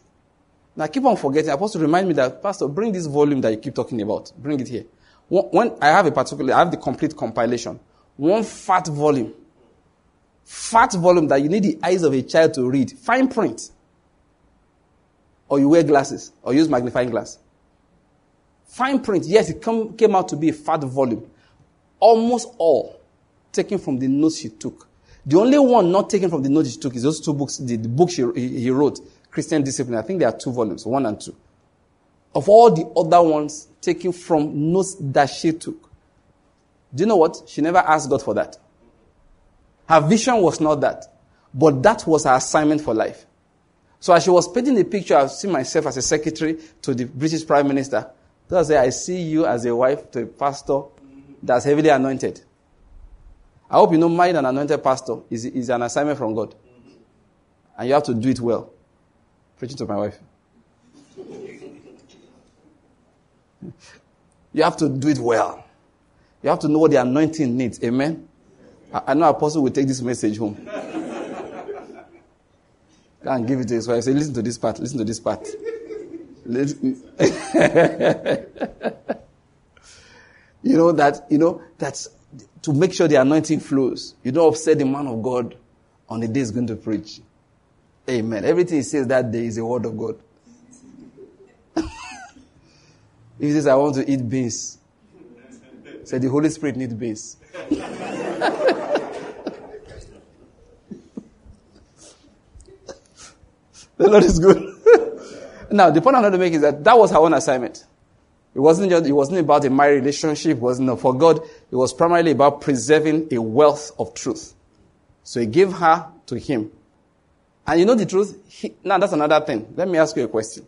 Now I keep on forgetting. I'm supposed to remind me that, Pastor, bring this volume that you keep talking about. Bring it here. When I have a particular, I have the complete compilation. One fat volume. Fat volume that you need the eyes of a child to read. Fine print. Or you wear glasses. Or use magnifying glass. Fine print. Yes, it come, came out to be a fat volume. Almost all taken from the notes she took. The only one not taken from the notes she took is those two books, the, the book she, he wrote, Christian Discipline. I think there are two volumes, one and two. Of all the other ones taken from notes that she took. Do you know what? She never asked God for that. Her vision was not that. But that was her assignment for life. So as she was painting the picture, I see myself as a secretary to the British Prime Minister. So I say, I see you as a wife to a pastor that's heavily anointed. I hope you know marrying an anointed pastor is, is an assignment from God. And you have to do it well. Preaching to my wife. You have to do it well. You have to know what the anointing needs. Amen. I, know Apostle will take this message home. Go and give it to his wife. Say, listen to this part. Listen to this part. you know that you know that's to make sure the anointing flows. You don't upset the man of God on the day he's going to preach. Amen. Everything he says that day is a word of God. he says, I want to eat beans, say the Holy Spirit needs beans. the Lord is good. now, the point I'm trying to make is that that was her own assignment. It wasn't just, it wasn't about a married relationship. It wasn't, for God, it was primarily about preserving a wealth of truth. So he gave her to him. And you know the truth? He, now that's another thing. Let me ask you a question.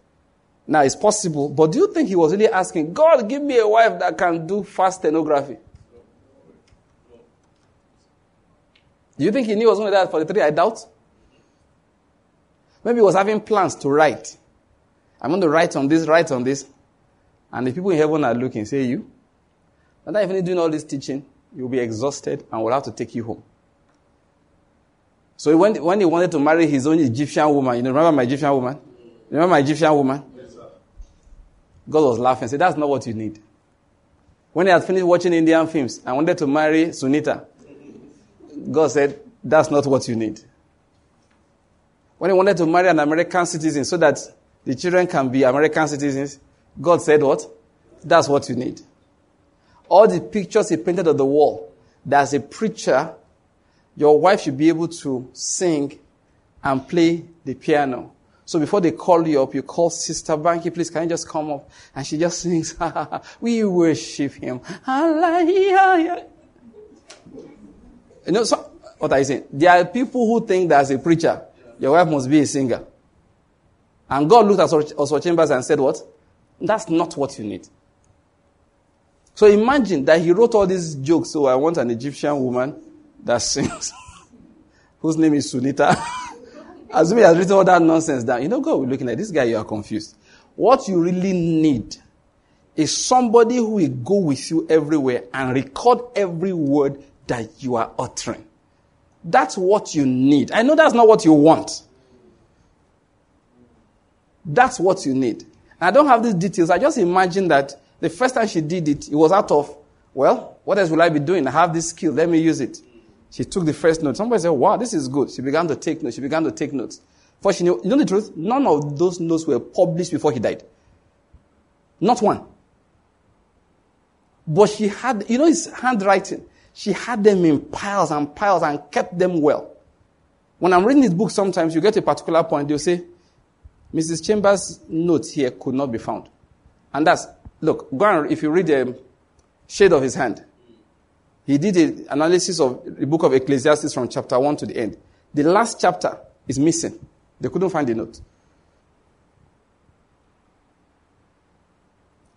Now it's possible, but do you think he was really asking, God, give me a wife that can do fast stenography? Do you think he knew he was only that for the three? I doubt. Maybe he was having plans to write. I'm going to write on this, write on this. And the people in heaven are looking, say you. And then even doing all this teaching, you'll be exhausted and we'll have to take you home. So when, when he wanted to marry his own Egyptian woman, you know, remember my Egyptian woman? Remember my Egyptian woman? Yes, God was laughing, said, that's not what you need. When he had finished watching Indian films and wanted to marry Sunita, God said, that's not what you need. When he wanted to marry an American citizen so that the children can be American citizens, God said what? That's what you need. All the pictures he painted on the wall, that as a preacher, your wife should be able to sing and play the piano. So before they call you up, you call Sister Banky, please can you just come up? And she just sings, we worship him. You know, so, what I say? There are people who think that as a preacher, your wife must be a singer. And God looked at Oswald Chambers and said, what? That's not what you need. So imagine that he wrote all these jokes. So I want an Egyptian woman that sings, whose name is Sunita. Assuming he has written all that nonsense down. You know, God will looking at this guy, you are confused. What you really need is somebody who will go with you everywhere and record every word that you are uttering. That's what you need. I know that's not what you want. That's what you need. I don't have these details. I just imagine that the first time she did it, it was out of, well, what else will I be doing? I have this skill. Let me use it. She took the first note. Somebody said, wow, this is good. She began to take notes. She began to take notes. For she knew, you know the truth? None of those notes were published before he died. Not one. But she had, you know his handwriting. She had them in piles and piles and kept them well. When I'm reading his book, sometimes you get a particular point, they'll say, Mrs. Chambers' notes here could not be found. And that's, look, go and, if you read the shade of his hand, he did an analysis of the book of Ecclesiastes from chapter 1 to the end. The last chapter is missing. They couldn't find the note.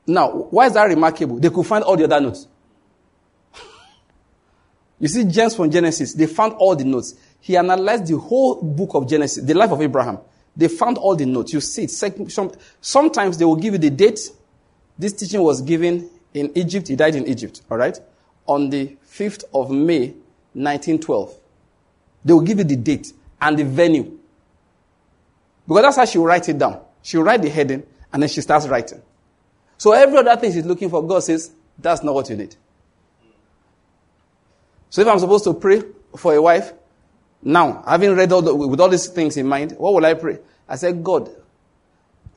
Now, why is that remarkable? They could find all the other notes. You see, James from Genesis, they found all the notes. He analyzed the whole book of Genesis, the life of Abraham. They found all the notes. You see. Sometimes they will give you the date. This teaching was given in Egypt. He died in Egypt, all right? On the 5th of May, 1912. They will give you the date and the venue. Because that's how she will write it down. She will write the heading and then she starts writing. So every other thing she's looking for, God says, that's not what you need. So if I'm supposed to pray for a wife, now, having read all the, with all these things in mind, what will I pray? I said, God,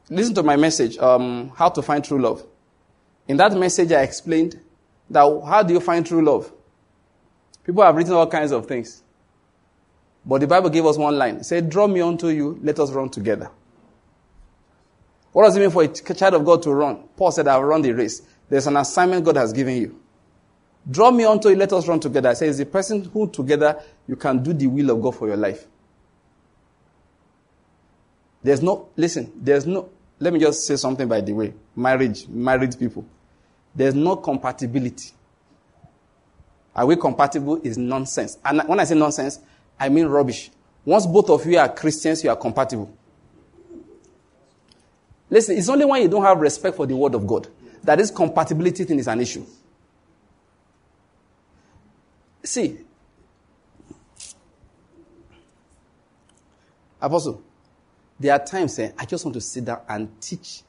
listen to my message, um, how to find true love. In that message, I explained that how do you find true love? People have written all kinds of things. But the Bible gave us one line. It said, Draw me unto you, let us run together. What does it mean for a child of God to run? Paul said, I've run the race. There's an assignment God has given you. Draw me unto you, let us run together. I say, it's the person who together you can do the will of God for your life. There's no, listen, there's no, let me just say something by the way. Marriage, married people. There's no compatibility. Are we compatible is nonsense. And when I say nonsense, I mean rubbish. Once both of you are Christians, you are compatible. Listen, it's only when you don't have respect for the word of God that this compatibility thing is an issue. See, Apostle, There are times eh, I just want to sit down and teach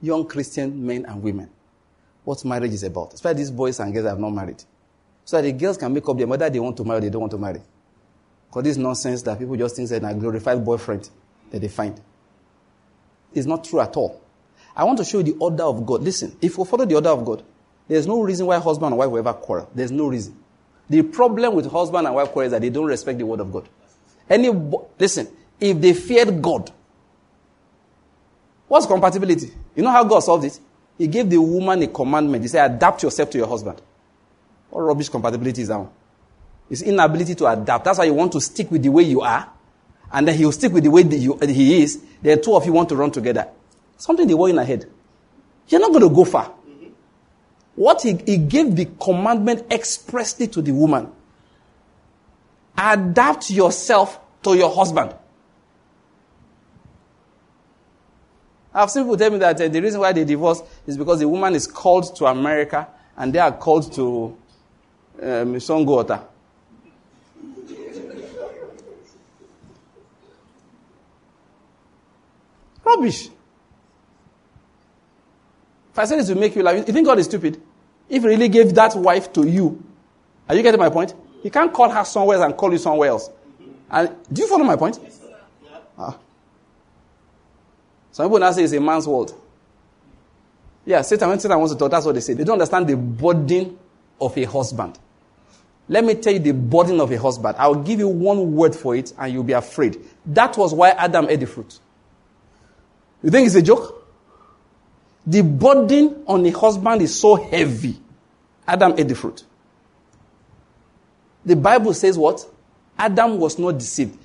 young Christian men and women what marriage is about. Especially these boys and girls that have not married. So that the girls can make up their mind they want to marry or they don't want to marry. Because this nonsense that people just think that a glorified boyfriend that they find. is not true at all. I want to show you the order of God. Listen, if we follow the order of God, there's no reason why husband and wife will ever quarrel. There's no reason. The problem with husband and wife quarrel is that they don't respect the word of God. Any, listen, if they feared God, what's compatibility? You know how God solved it? He gave the woman a commandment. He said, adapt yourself to your husband. What rubbish compatibility is that one? It's inability to adapt. That's why you want to stick with the way you are, and then he'll stick with the way you, he is. Then two of you want to run together. Something they were in ahead. You're not going to go far. What he, he gave the commandment expressly to the woman. Adapt yourself to your husband. I've seen people tell me that uh, the reason why they divorce is because the woman is called to America and they are called to um. Rubbish. If I said this to make you laugh, you think God is stupid? If he really gave that wife to you, are you getting my point? He can't call her somewhere else and call you somewhere else. And do you follow my point? Ah. Some people now say it's a man's world. Yeah, Satan, when Satan wants to talk, that's what they say. They don't understand the burden of a husband. Let me tell you the burden of a husband. I'll give you one word for it and you'll be afraid. That was why Adam ate the fruit. You think it's a joke? The burden on a husband is so heavy. Adam ate the fruit. The Bible says what? Adam was not deceived.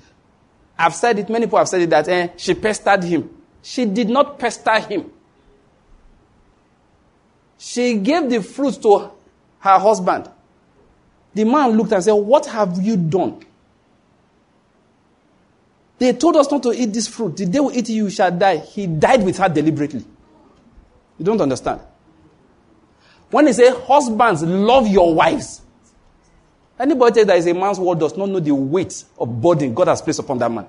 I've said it, many people have said it that eh, she pestered him. She did not pester him. She gave the fruit to her husband. The man looked and said, What have you done? They told us not to eat this fruit. The day we eat it, you shall die. He died with her deliberately. You don't understand. When he say husbands, love your wives. Anybody that is a man's word does not know the weight of burden God has placed upon that man.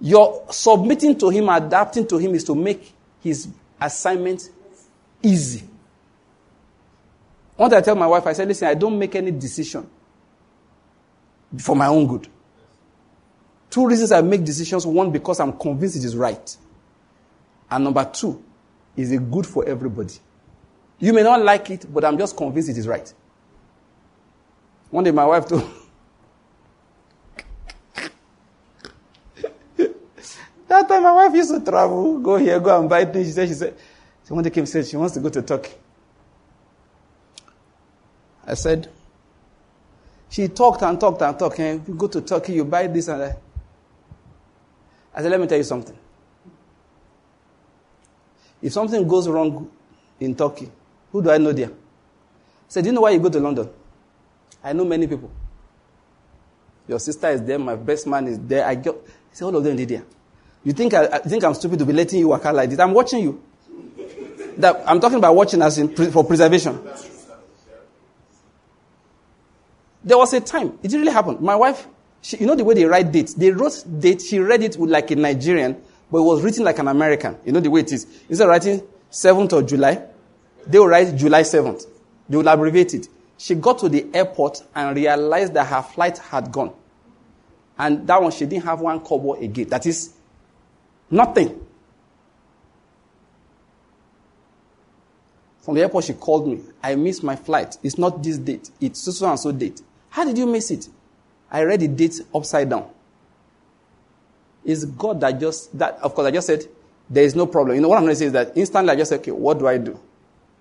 Your submitting to him, adapting to him is to make his assignment easy. Once I tell my wife, I said, listen, I don't make any decision for my own good. Two reasons I make decisions. One, because I'm convinced it is right. And number two, is it good for everybody? You may not like it, but I'm just convinced it is right. One day my wife told That time my wife used to travel, go here, go and buy things. She said, she said, so one day came said she wants to go to Turkey. I said, she talked and talked and talked. Eh, and you go to Turkey, you buy this and that. I said, let me tell you something. If something goes wrong in Turkey, who do I know there? I said, do you know why you go to London? I know many people. Your sister is there, my best man is there. I got, I said, all of them are there. You think I, I, think I'm stupid to be letting you work out like this? I'm watching you. That, I'm talking about watching as in pre, for preservation. There was a time, it really happened. My wife, she, you know the way they write dates? They wrote date, she read it with like a Nigerian, but it was written like an American. You know the way it is. Instead of writing 7th of July, they will write July 7th. They will abbreviate it. She got to the airport and realized that her flight had gone. And that one, she didn't have one kobo again. That is nothing. From the airport, she called me. I missed my flight. It's not this date. It's so, so and so date. How did you miss it? I read the date upside down. It's God that just, that, of course, I just said, there is no problem. You know what I'm going to say is that instantly I just said, okay, what do I do?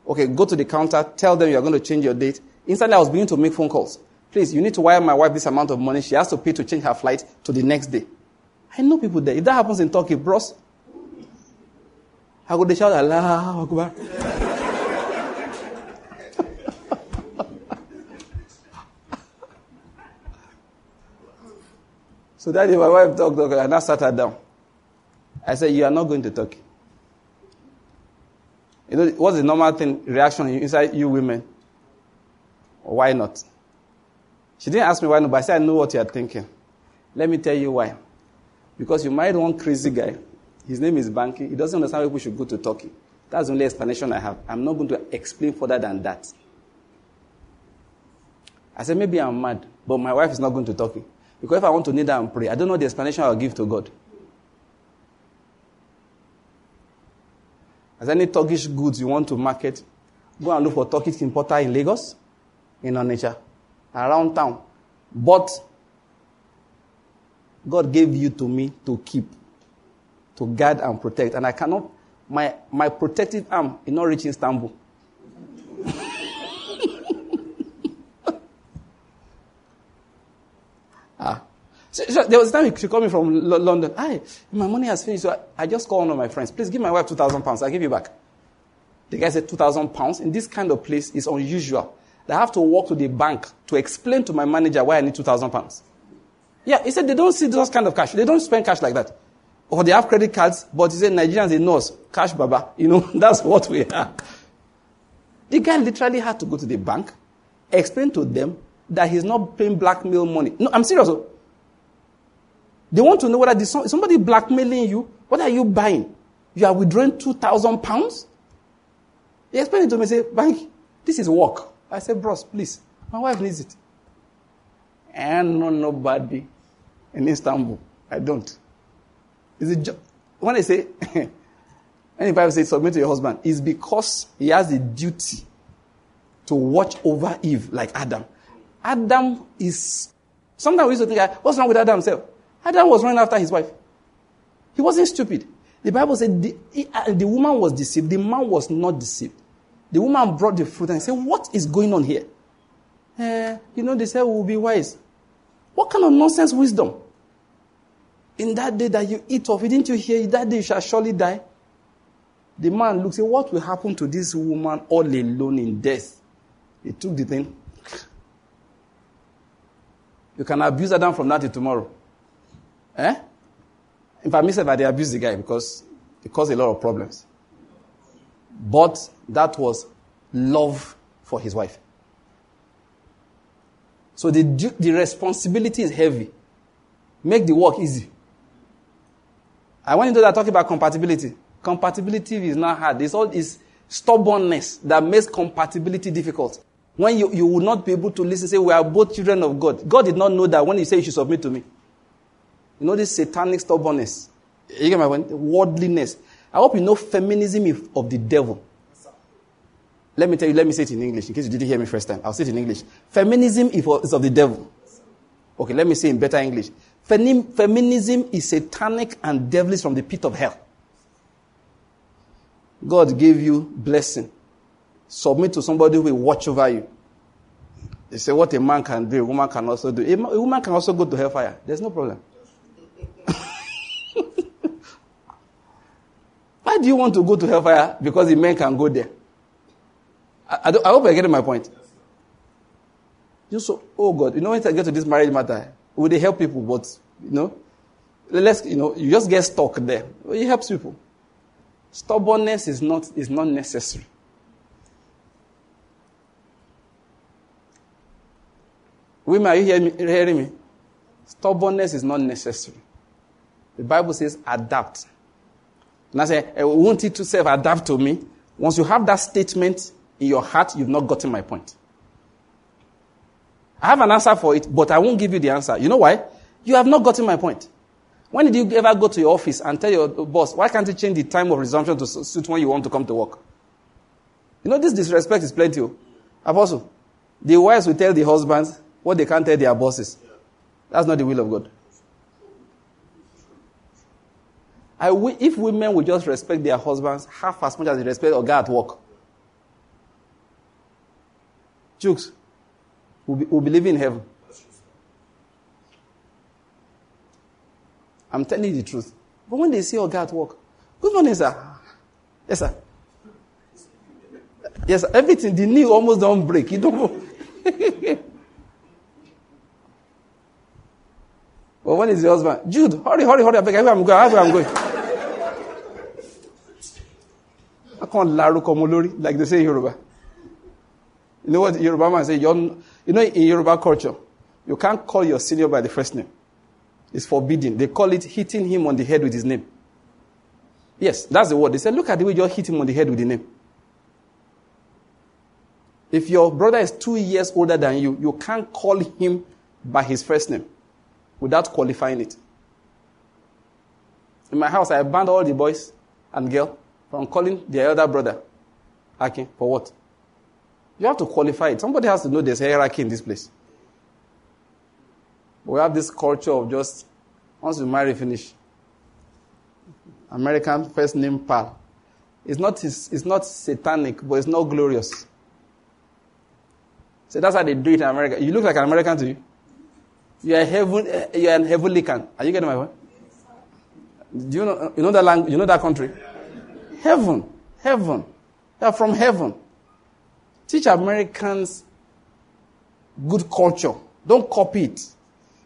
Okay, go to the counter, tell them you're going to change your date. Instantly I was beginning to make phone calls. Please, you need to wire my wife this amount of money. She has to pay to change her flight to the next day. I know people there. If that happens in Turkey, bros, I go to shout Allah Akbar. So that day my wife talked, okay, and I sat her down. I said, You are not going to Turkey. You know, what's the normal thing, reaction inside you women? Why not? She didn't ask me why not, but I said, I know what you are thinking. Let me tell you why. Because you married one crazy guy His name is Banky. He doesn't understand why people should go to Turkey. That's the only explanation I have. I'm not going to explain further than that. I said, maybe I'm mad, but my wife is not going to Turkey. Because if I want to kneel down and pray, I don't know the explanation I'll give to God. As any Turkish goods you want to market, go and look for Turkish importer in Lagos, in Onitsha, around town. But God gave you to me to keep, to guard and protect. And I cannot, my, my protective arm is not reaching Istanbul. Ah. So, so there was a time she called me from London. Hi, my money has finished. So I, I just called one of my friends. Please give my wife 2,000 pounds. I'll give you back. The guy said 2,000 pounds. In this kind of place, it's unusual. I have to walk to the bank to explain to my manager why I need 2,000 pounds. Yeah, he said they don't see those kind of cash. They don't spend cash like that. Or they have credit cards, but he said Nigerians, they know us. Cash baba. You know, that's what we are. The guy literally had to go to the bank, explain to them that he's not paying blackmail money. No, I'm serious. Oh. They want to know whether this, somebody blackmailing you. What are you buying? You are withdrawing 2,000 pounds? He explained it to me, say, bank, this is work. I said, bros, please, my wife needs it. And no nobody in Istanbul. I don't. Is it when I say, when the Bible says submit to your husband, is because he has the duty to watch over Eve like Adam. Adam is, sometimes we used to think, what's wrong with Adam himself? Adam was running after his wife. He wasn't stupid. The Bible said the, he, uh, the woman was deceived, the man was not deceived. The woman brought the fruit and said, What is going on here? Uh, you know, they said we will be wise. What kind of nonsense wisdom? In that day that you eat of it, didn't you hear? That day you shall surely die. The man looks, say, What will happen to this woman all alone in death? He took the thing. You can abuse Adam from now to tomorrow. Eh? In fact, me said that they abused the guy because it caused a lot of problems. But that was love for his wife. So the, the responsibility is heavy. Make the work easy. I want you to that talking about compatibility. Compatibility is not hard. It's all is stubbornness that makes compatibility difficult. When you, you will not be able to listen, say, We are both children of God. God did not know that when He said you should submit to me. You know this satanic stubbornness. You get my point? Worldliness. I hope you know feminism of the devil. Let me tell you, let me say it in English in case you didn't hear me first time. I'll say it in English. Feminism is of the devil. Okay, let me say in better English. Feminism is satanic and devilish from the pit of hell. God gave you blessing. Submit to somebody who will watch over you. They say what a man can do, a woman can also do. A woman can also go to hellfire. There's no problem. Why do you want to go to hellfire? Because the men can go there. I, I, I hope I get my point. You so, oh God, you know, when I get to this marriage matter, will they help people? But, you know, let's, you know, you just get stuck there. It helps people. Stubbornness is not, is not necessary. Women, are you hearing me, hearing me? Stubbornness is not necessary. The Bible says adapt. And I say, I want you to self adapt to me. Once you have that statement in your heart, you've not gotten my point. I have an answer for it, but I won't give you the answer. You know why? You have not gotten my point. When did you ever go to your office and tell your boss, why can't you change the time of resumption to suit when you want to come to work? You know, this disrespect is plenty. Oh. Apostle, the wives will tell the husbands what they can't tell their bosses. That's not the will of God. I if women would just respect their husbands half as much as they respect a guy at work, Jukes, we'll be, we'll be living in heaven. I'm telling you the truth. But when they see a guy at work, good morning, sir. Yes, sir. Yes, sir. everything, the knee almost don't break. You don't But when is the husband? Jude, hurry, hurry, hurry. I beg, I'm going. I'm going. I can't laruko molori, like they say in Yoruba. You know what Yoruba man say? You're, know, in Yoruba culture, you can't call your senior by the first name. It's forbidden. They call it hitting him on the head with his name. Yes, that's the word. They said, look at the way you just hit him on the head with the name. If your brother is two years older than you, you can't call him by his first name without qualifying it. In my house, I banned all the boys and girls from calling their elder brother Akin for what? You have to qualify it. Somebody has to know there's hierarchy in this place. We have this culture of just once you marry, finish. American first name pal. It's not, it's not satanic, but it's not glorious. So that's how they do it in America. You look like an American to you. You are heaven. You are an heavenly can. Are you getting my point? Do you know? You know that language? You know that country? Heaven, heaven. They are from heaven. Teach Americans good culture. Don't copy it.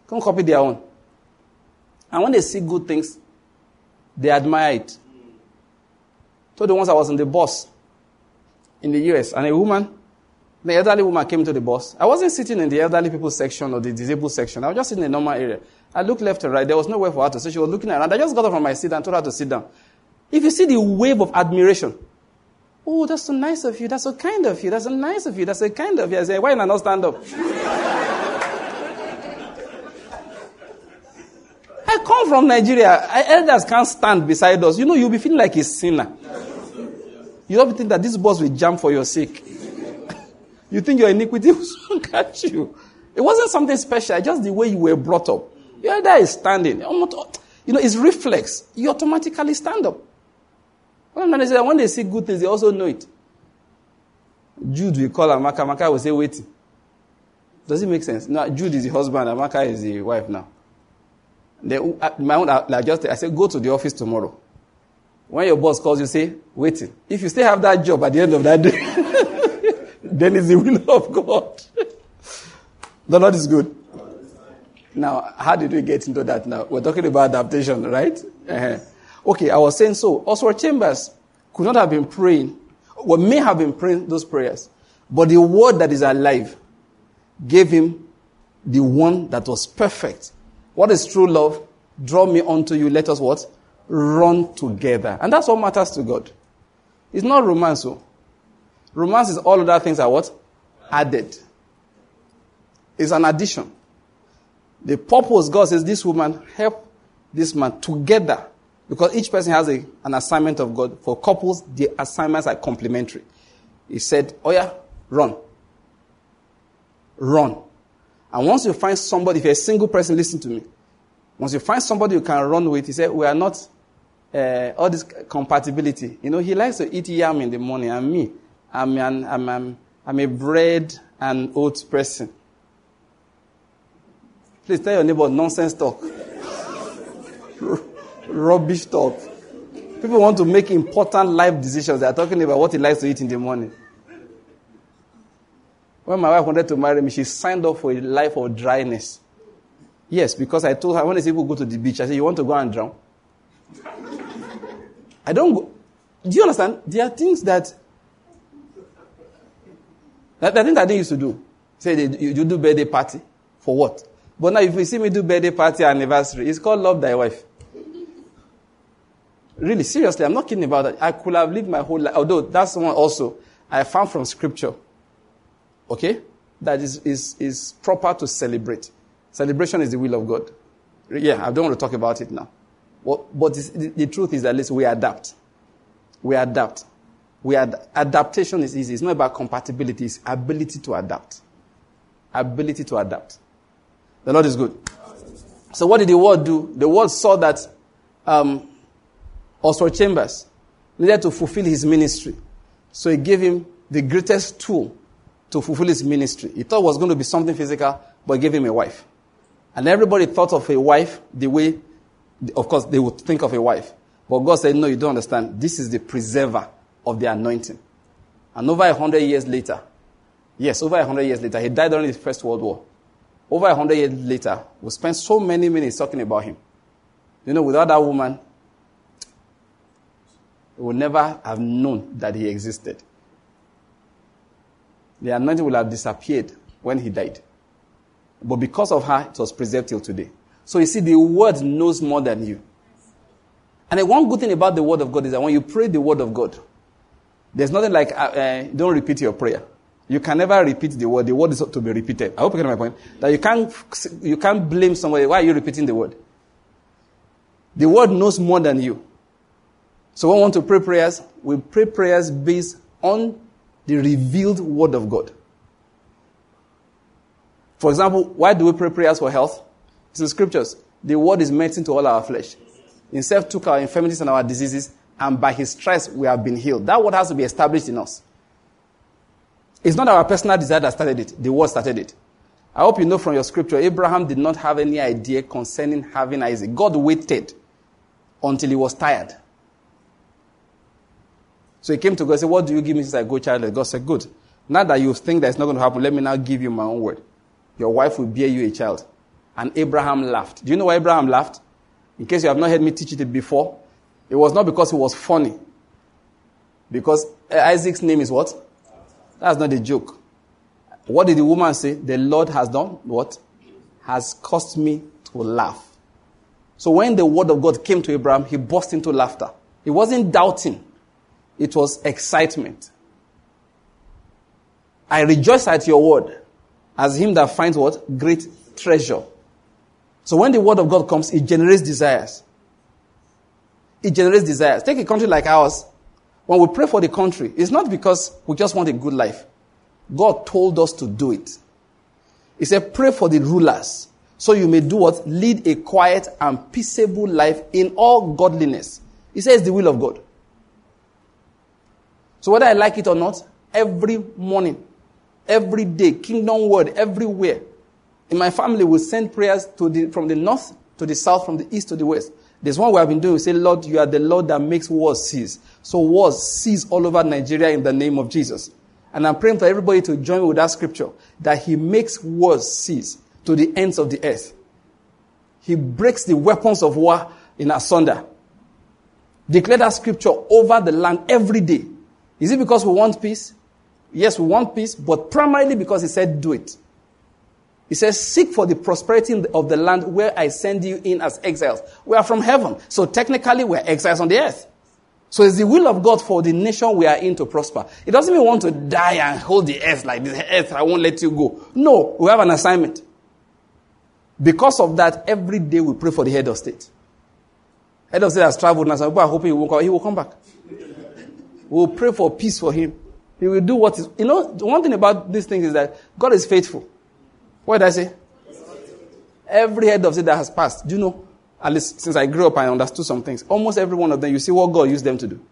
Don't copy their own. And when they see good things, they admire it. So the ones I was in the bus in the US, and a woman, the elderly woman came to the bus. I wasn't sitting in the elderly people section or the disabled section. I was just in the normal area. I looked left and right. There was nowhere for her to sit. She was looking around. I just got up from my seat and told her to sit down. If you see the wave of admiration, oh, that's so nice of you. That's so kind of you. That's so nice of you. That's so kind of you. I say, why not stand up? I come from Nigeria. Elders can't stand beside us. You know, you'll be feeling like a sinner. You don't think that this boss will jump for your sake. You think your iniquity will catch you. It wasn't something special, just the way you were brought up. Your elder is standing. You know, it's reflex. You automatically stand up. When they see good things, they also know it. Jude will call Amaka. Amaka will say, wait. Does it make sense? No, Jude is the husband. Amaka is the wife now. They, my own, like just, I said, go to the office tomorrow. When your boss calls you, say, waiting. If you still have that job at the end of that day, then it's the will of God. the Lord is good. Now, how did we get into that now? We're talking about adaptation, right? Uh-huh. Okay, I was saying so. Oswald Chambers could not have been praying, or may have been praying those prayers, but the word that is alive gave him the one that was perfect what is true love? Draw me unto you. Let us what? Run together. And that's what matters to God. It's not romance. Oh. Romance is all other things are what? Added. It's an addition. The purpose, God says, this woman help this man together. Because each person has a, an assignment of God. For couples, the assignments are complementary. He said, Oh yeah, run. Run. And once you find somebody, if you're a single person, listen to me. Once you find somebody you can run with, he said, we are not, uh, all this compatibility. You know, he likes to eat yam in the morning, and me, I'm, an, I'm, I'm, I'm a bread and oats person. Please tell your neighbor nonsense talk. Rubbish talk. People want to make important life decisions. They are talking about what he likes to eat in the morning. When my wife wanted to marry me, she signed up for a life of dryness. Yes, because I told her when say people go to the beach, I said, You want to go and drown? I don't go. Do you understand? There are things that. That, that things that they used to do. Say they, you, you do birthday party. For what? But now if you see me do birthday party anniversary, it's called love thy wife. Really, seriously, I'm not kidding about that. I could have lived my whole life. Although that's one also I found from scripture. Okay? That is, is, is proper to celebrate. Celebration is the will of God. Yeah, I don't want to talk about it now. Well, but the, the, truth is that least we adapt. We adapt. We ad- adaptation is easy. It's not about compatibility, it's ability to adapt. Ability to adapt. The Lord is good. So what did the world do? The world saw that um, Oswald Chambers needed to fulfill his ministry. So he gave him the greatest tool to fulfill his ministry. He thought it was going to be something physical, but he gave him a wife. And everybody thought of a wife the way, of course, they would think of a wife. But God said, no, you don't understand. This is the preserver of the anointing. And over a hundred years later, yes, over a hundred years later, he died during the First World War. Over a hundred years later, we spent so many minutes talking about him. You know, without that woman, we would never have known that he existed the anointing will have disappeared when he died. But because of her, it was preserved till today. So you see, the word knows more than you. And the one good thing about the word of God is that when you pray the word of God, there's nothing like, uh, uh, don't repeat your prayer. You can never repeat the word. The word is to be repeated. I hope you get my point. That you can't, you can't blame somebody. Why are you repeating the word? The word knows more than you. So when we want to pray prayers, we pray prayers based on the revealed word of God. For example, why do we pray prayers for health? It's in scriptures. The word is medicine to all our flesh. Himself took our infirmities and our diseases, and by his stripes we have been healed. That word has to be established in us. It's not our personal desire that started it, the word started it. I hope you know from your scripture, Abraham did not have any idea concerning having Isaac. God waited until he was tired. So he came to God and said, What do you give me since I go childless? God said, Good. Now that you think that it's not going to happen, let me now give you my own word. Your wife will bear you a child. And Abraham laughed. Do you know why Abraham laughed? In case you have not heard me teach it before, it was not because he was funny. Because eh, Isaac's name is what? That's not a joke. What did the woman say? The Lord has done what? Has caused me to laugh. So when the word of God came to Abraham, he burst into laughter. He wasn't doubting. It was excitement. I rejoice at your word as him that finds what? Great treasure. So when the word of God comes, it generates desires. It generates desires. Take a country like ours. When we pray for the country, it's not because we just want a good life. God told us to do it. He said, pray for the rulers so you may do what? Lead a quiet and peaceable life in all godliness. He says the will of God. So whether I like it or not, every morning, every day, kingdom word, everywhere, in my family, we send prayers the, from the north to the south, from the east to the west. There's one we have been doing. We say, Lord, you are the Lord that makes wars cease. So wars cease all over Nigeria in the name of Jesus. And I'm praying for everybody to join with that scripture that He makes wars cease to the ends of the earth. He breaks the weapons of war in asunder. Declare that scripture over the land every day. Is it because we want peace? Yes, we want peace, but primarily because He said, do it. He says, Seek for the prosperity of the land where I send you in as exiles. We are from heaven. So technically, we're exiles on the earth. So it's the will of God for the nation we are in to prosper. It doesn't mean want to die and hold the earth like this earth, I won't let you go. No, we have an assignment. Because of that, every day we pray for the head of state. Head of state has traveled now, so people are hoping he will come, he will come back. We'll pray for peace for him. He will do what is, you know, one thing about these things is that God is faithful. What did I say? Every head of state that has passed, do you know? At least since I grew up, I understood some things. Almost every one of them, you see what God used them to do.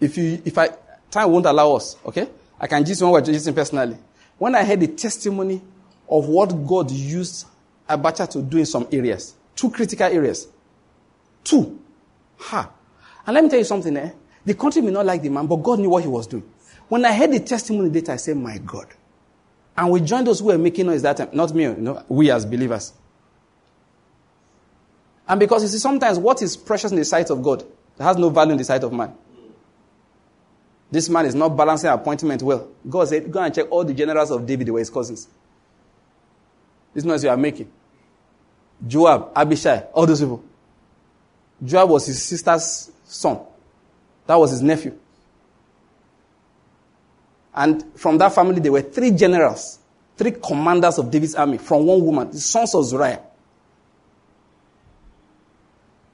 If you, if I, time won't allow us, okay? I can just one we're using personally. When I heard the testimony of what God used Abacha to do in some areas, two critical areas, two, ha. And let me tell you something, eh? The country may not like the man, but God knew what he was doing. When I heard the testimony data, I said, My God. And we joined those who were making noise that time. Not me, you know, we as believers. And because you see, sometimes what is precious in the sight of God has no value in the sight of man. This man is not balancing appointment well. God said, Go and check all the generals of David, were his cousins. This noise you are making. Joab, Abishai, all those people. Joab was his sister's son. That was his nephew. And from that family, there were three generals, three commanders of David's army from one woman, the sons of Zeruiah.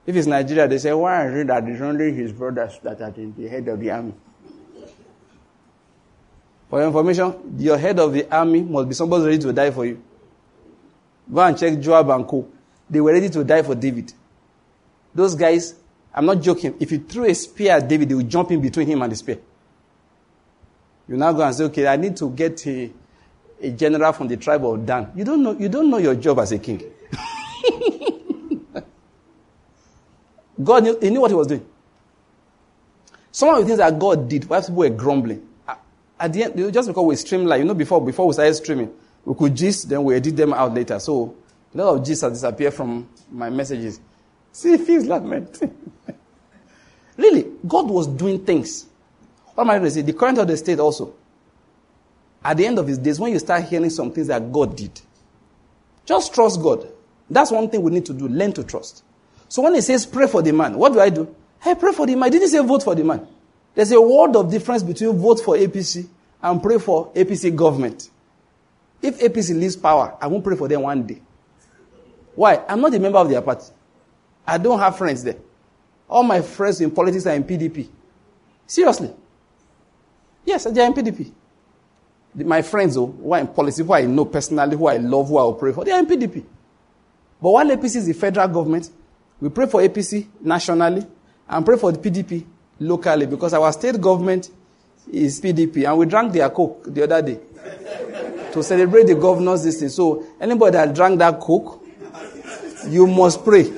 If it's Nigeria, they say, why is it that it's only his brothers that are in the head of the army? For your information, your head of the army must be somebody ready to die for you. Go and check Joab and Co. They were ready to die for David. Those guys, I'm not joking. If you threw a spear at David, they would jump in between him and the spear. You now go and say, okay, I need to get a, a general from the tribe of Dan. You don't know, you don't know your job as a king. God knew, he knew what he was doing. Some of the things that God did, perhaps people were grumbling. At the end, just because we streamline, you know, before, before we started streaming, we could gist, then we edit them out later. So, a lot of gist has disappeared from my messages. See, feels lamenting. really, God was doing things. What am I going to say? The current of the state also. At the end of his days, when you start hearing some things that God did, just trust God. That's one thing we need to do learn to trust. So when he says pray for the man, what do I do? Hey, pray for the man. Didn't he say vote for the man. There's a world of difference between vote for APC and pray for APC government. If APC leaves power, I won't pray for them one day. Why? I'm not a member of their party. I don't have friends there. All my friends in politics are in PDP. Seriously. Yes, they are in PDP. My friends oh, who are in politics, who I know personally, who I love, who I will pray for, they are in PDP. But while APC is the federal government, we pray for APC nationally and pray for the PDP locally because our state government is PDP and we drank their coke the other day to celebrate the governor's this So anybody that drank that coke, you must pray.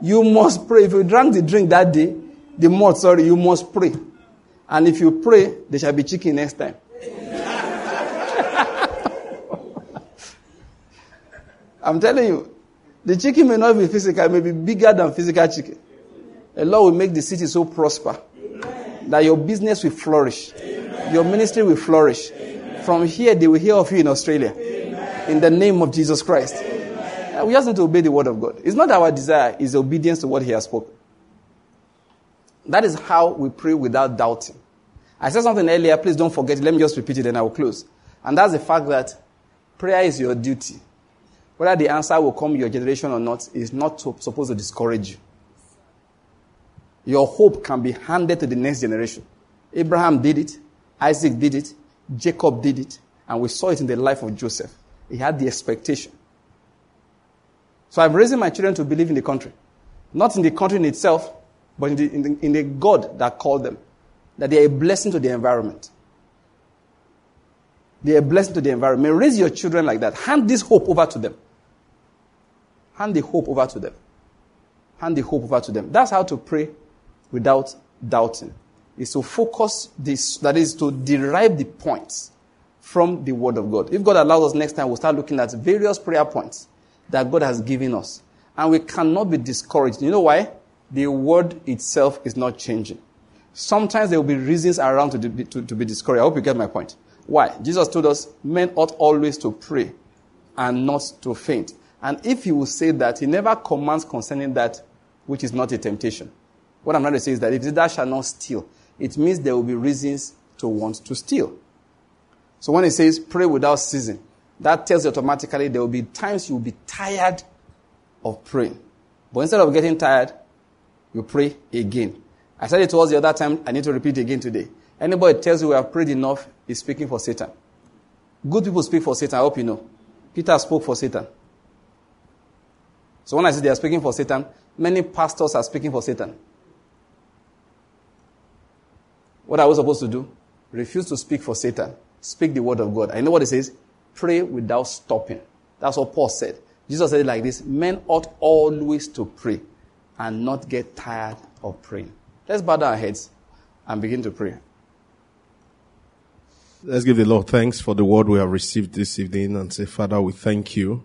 You must pray. If you drank the drink that day, the malt, sorry, you must pray. And if you pray, there shall be chicken next time. I'm telling you, the chicken may not be physical, it may be bigger than physical chicken. The Lord will make the city so prosper that your business will flourish, your ministry will flourish. From here, they will hear of you in Australia. In the name of Jesus Christ. We just need to obey the word of God. It's not our desire, it's obedience to what He has spoken. That is how we pray without doubting. I said something earlier, please don't forget. Let me just repeat it and I will close. And that's the fact that prayer is your duty. Whether the answer will come your generation or not is not supposed to discourage you. Your hope can be handed to the next generation. Abraham did it, Isaac did it, Jacob did it, and we saw it in the life of Joseph. He had the expectation. So I'm raising my children to believe in the country. Not in the country in itself, but in the, in the, in God that called them. That they are a blessing to the environment. They are a blessing to the environment. Raise your children like that. Hand this hope over to them. Hand the hope over to them. Hand the hope over to them. That's how to pray without doubting. Is to focus this, that is to derive the points from the Word of God. If God allows us next time, we'll start looking at various prayer points that God has given us. And we cannot be discouraged. You know why? The Word itself is not changing. Sometimes there will be reasons around to, be, to, to be discouraged. I hope you get my point. Why? Jesus told us men ought always to pray and not to faint. And if he will say that, he never commands concerning that which is not a temptation. What I'm trying to say is that if that shall not steal, it means there will be reasons to want to steal. So when he says pray without ceasing, that tells you automatically there will be times you will be tired of praying. But instead of getting tired, you pray again. I said it was the other time, I need to repeat again today. Anybody tells you we have prayed enough is speaking for Satan. Good people speak for Satan, I hope you know. Peter spoke for Satan. So when I say they are speaking for Satan, many pastors are speaking for Satan. What are we supposed to do? Refuse to speak for Satan. Speak the word of God. I know what it says. Pray without stopping. That's what Paul said. Jesus said it like this Men ought always to pray and not get tired of praying. Let's bow our heads and begin to pray. Let's give the Lord thanks for the word we have received this evening and say, Father, we thank you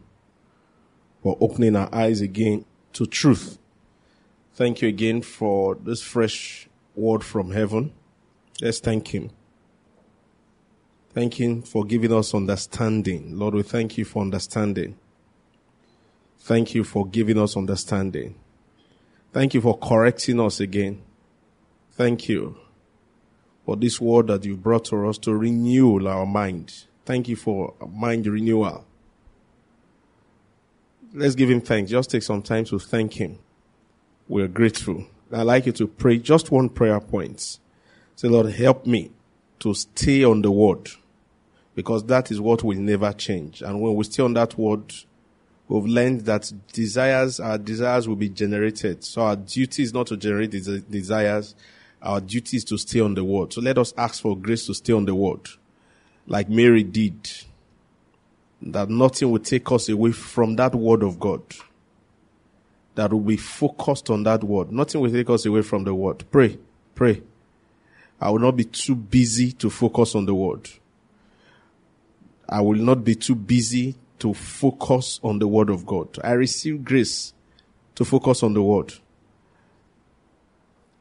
for opening our eyes again to truth. Thank you again for this fresh word from heaven. Let's thank Him. Thank Him for giving us understanding. Lord, we thank you for understanding. Thank you for giving us understanding. Thank you for correcting us again. Thank you for this word that you brought to us to renew our mind. Thank you for mind renewal. Let's give him thanks. Just take some time to thank him. We're grateful. I'd like you to pray just one prayer point. Say, Lord, help me to stay on the word because that is what will never change. And when we stay on that word, we've learned that desires, our desires will be generated. So our duty is not to generate desires. Our duty is to stay on the word. So let us ask for grace to stay on the word like Mary did. That nothing will take us away from that word of God. That will be focused on that word. Nothing will take us away from the word. Pray, pray. I will not be too busy to focus on the word. I will not be too busy to focus on the word of God. I receive grace to focus on the word.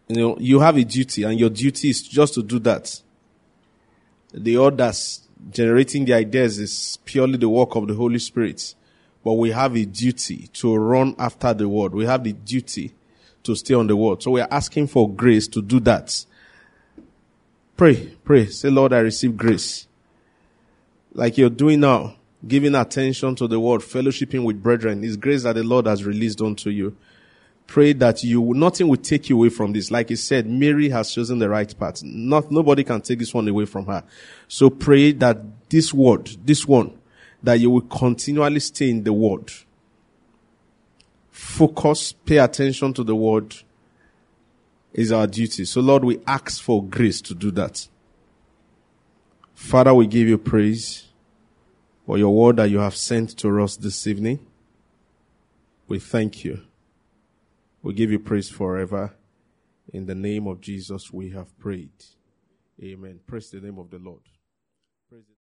You know, you have a duty and your duty is just to do that. The others generating the ideas is purely the work of the Holy Spirit. but we have a duty to run after the word. We have the duty to stay on the word. So we are asking for grace to do that. Pray, pray. Say, Lord, I receive grace. Like you're doing now, giving attention to the word, fellowshipping with brethren, is grace that the Lord has released unto you. Pray that you, nothing will take you away from this. Like he said, Mary has chosen the right path. Not, nobody can take this one away from her. So pray that this word, this one, that you will continually stay in the word. Focus, pay attention to the word is our duty. So Lord, we ask for grace to do that. Father, we give you praise for your word that you have sent to us this evening. We thank you. We give you praise forever. In the name of Jesus, we have prayed. Amen. Praise the name of the Lord.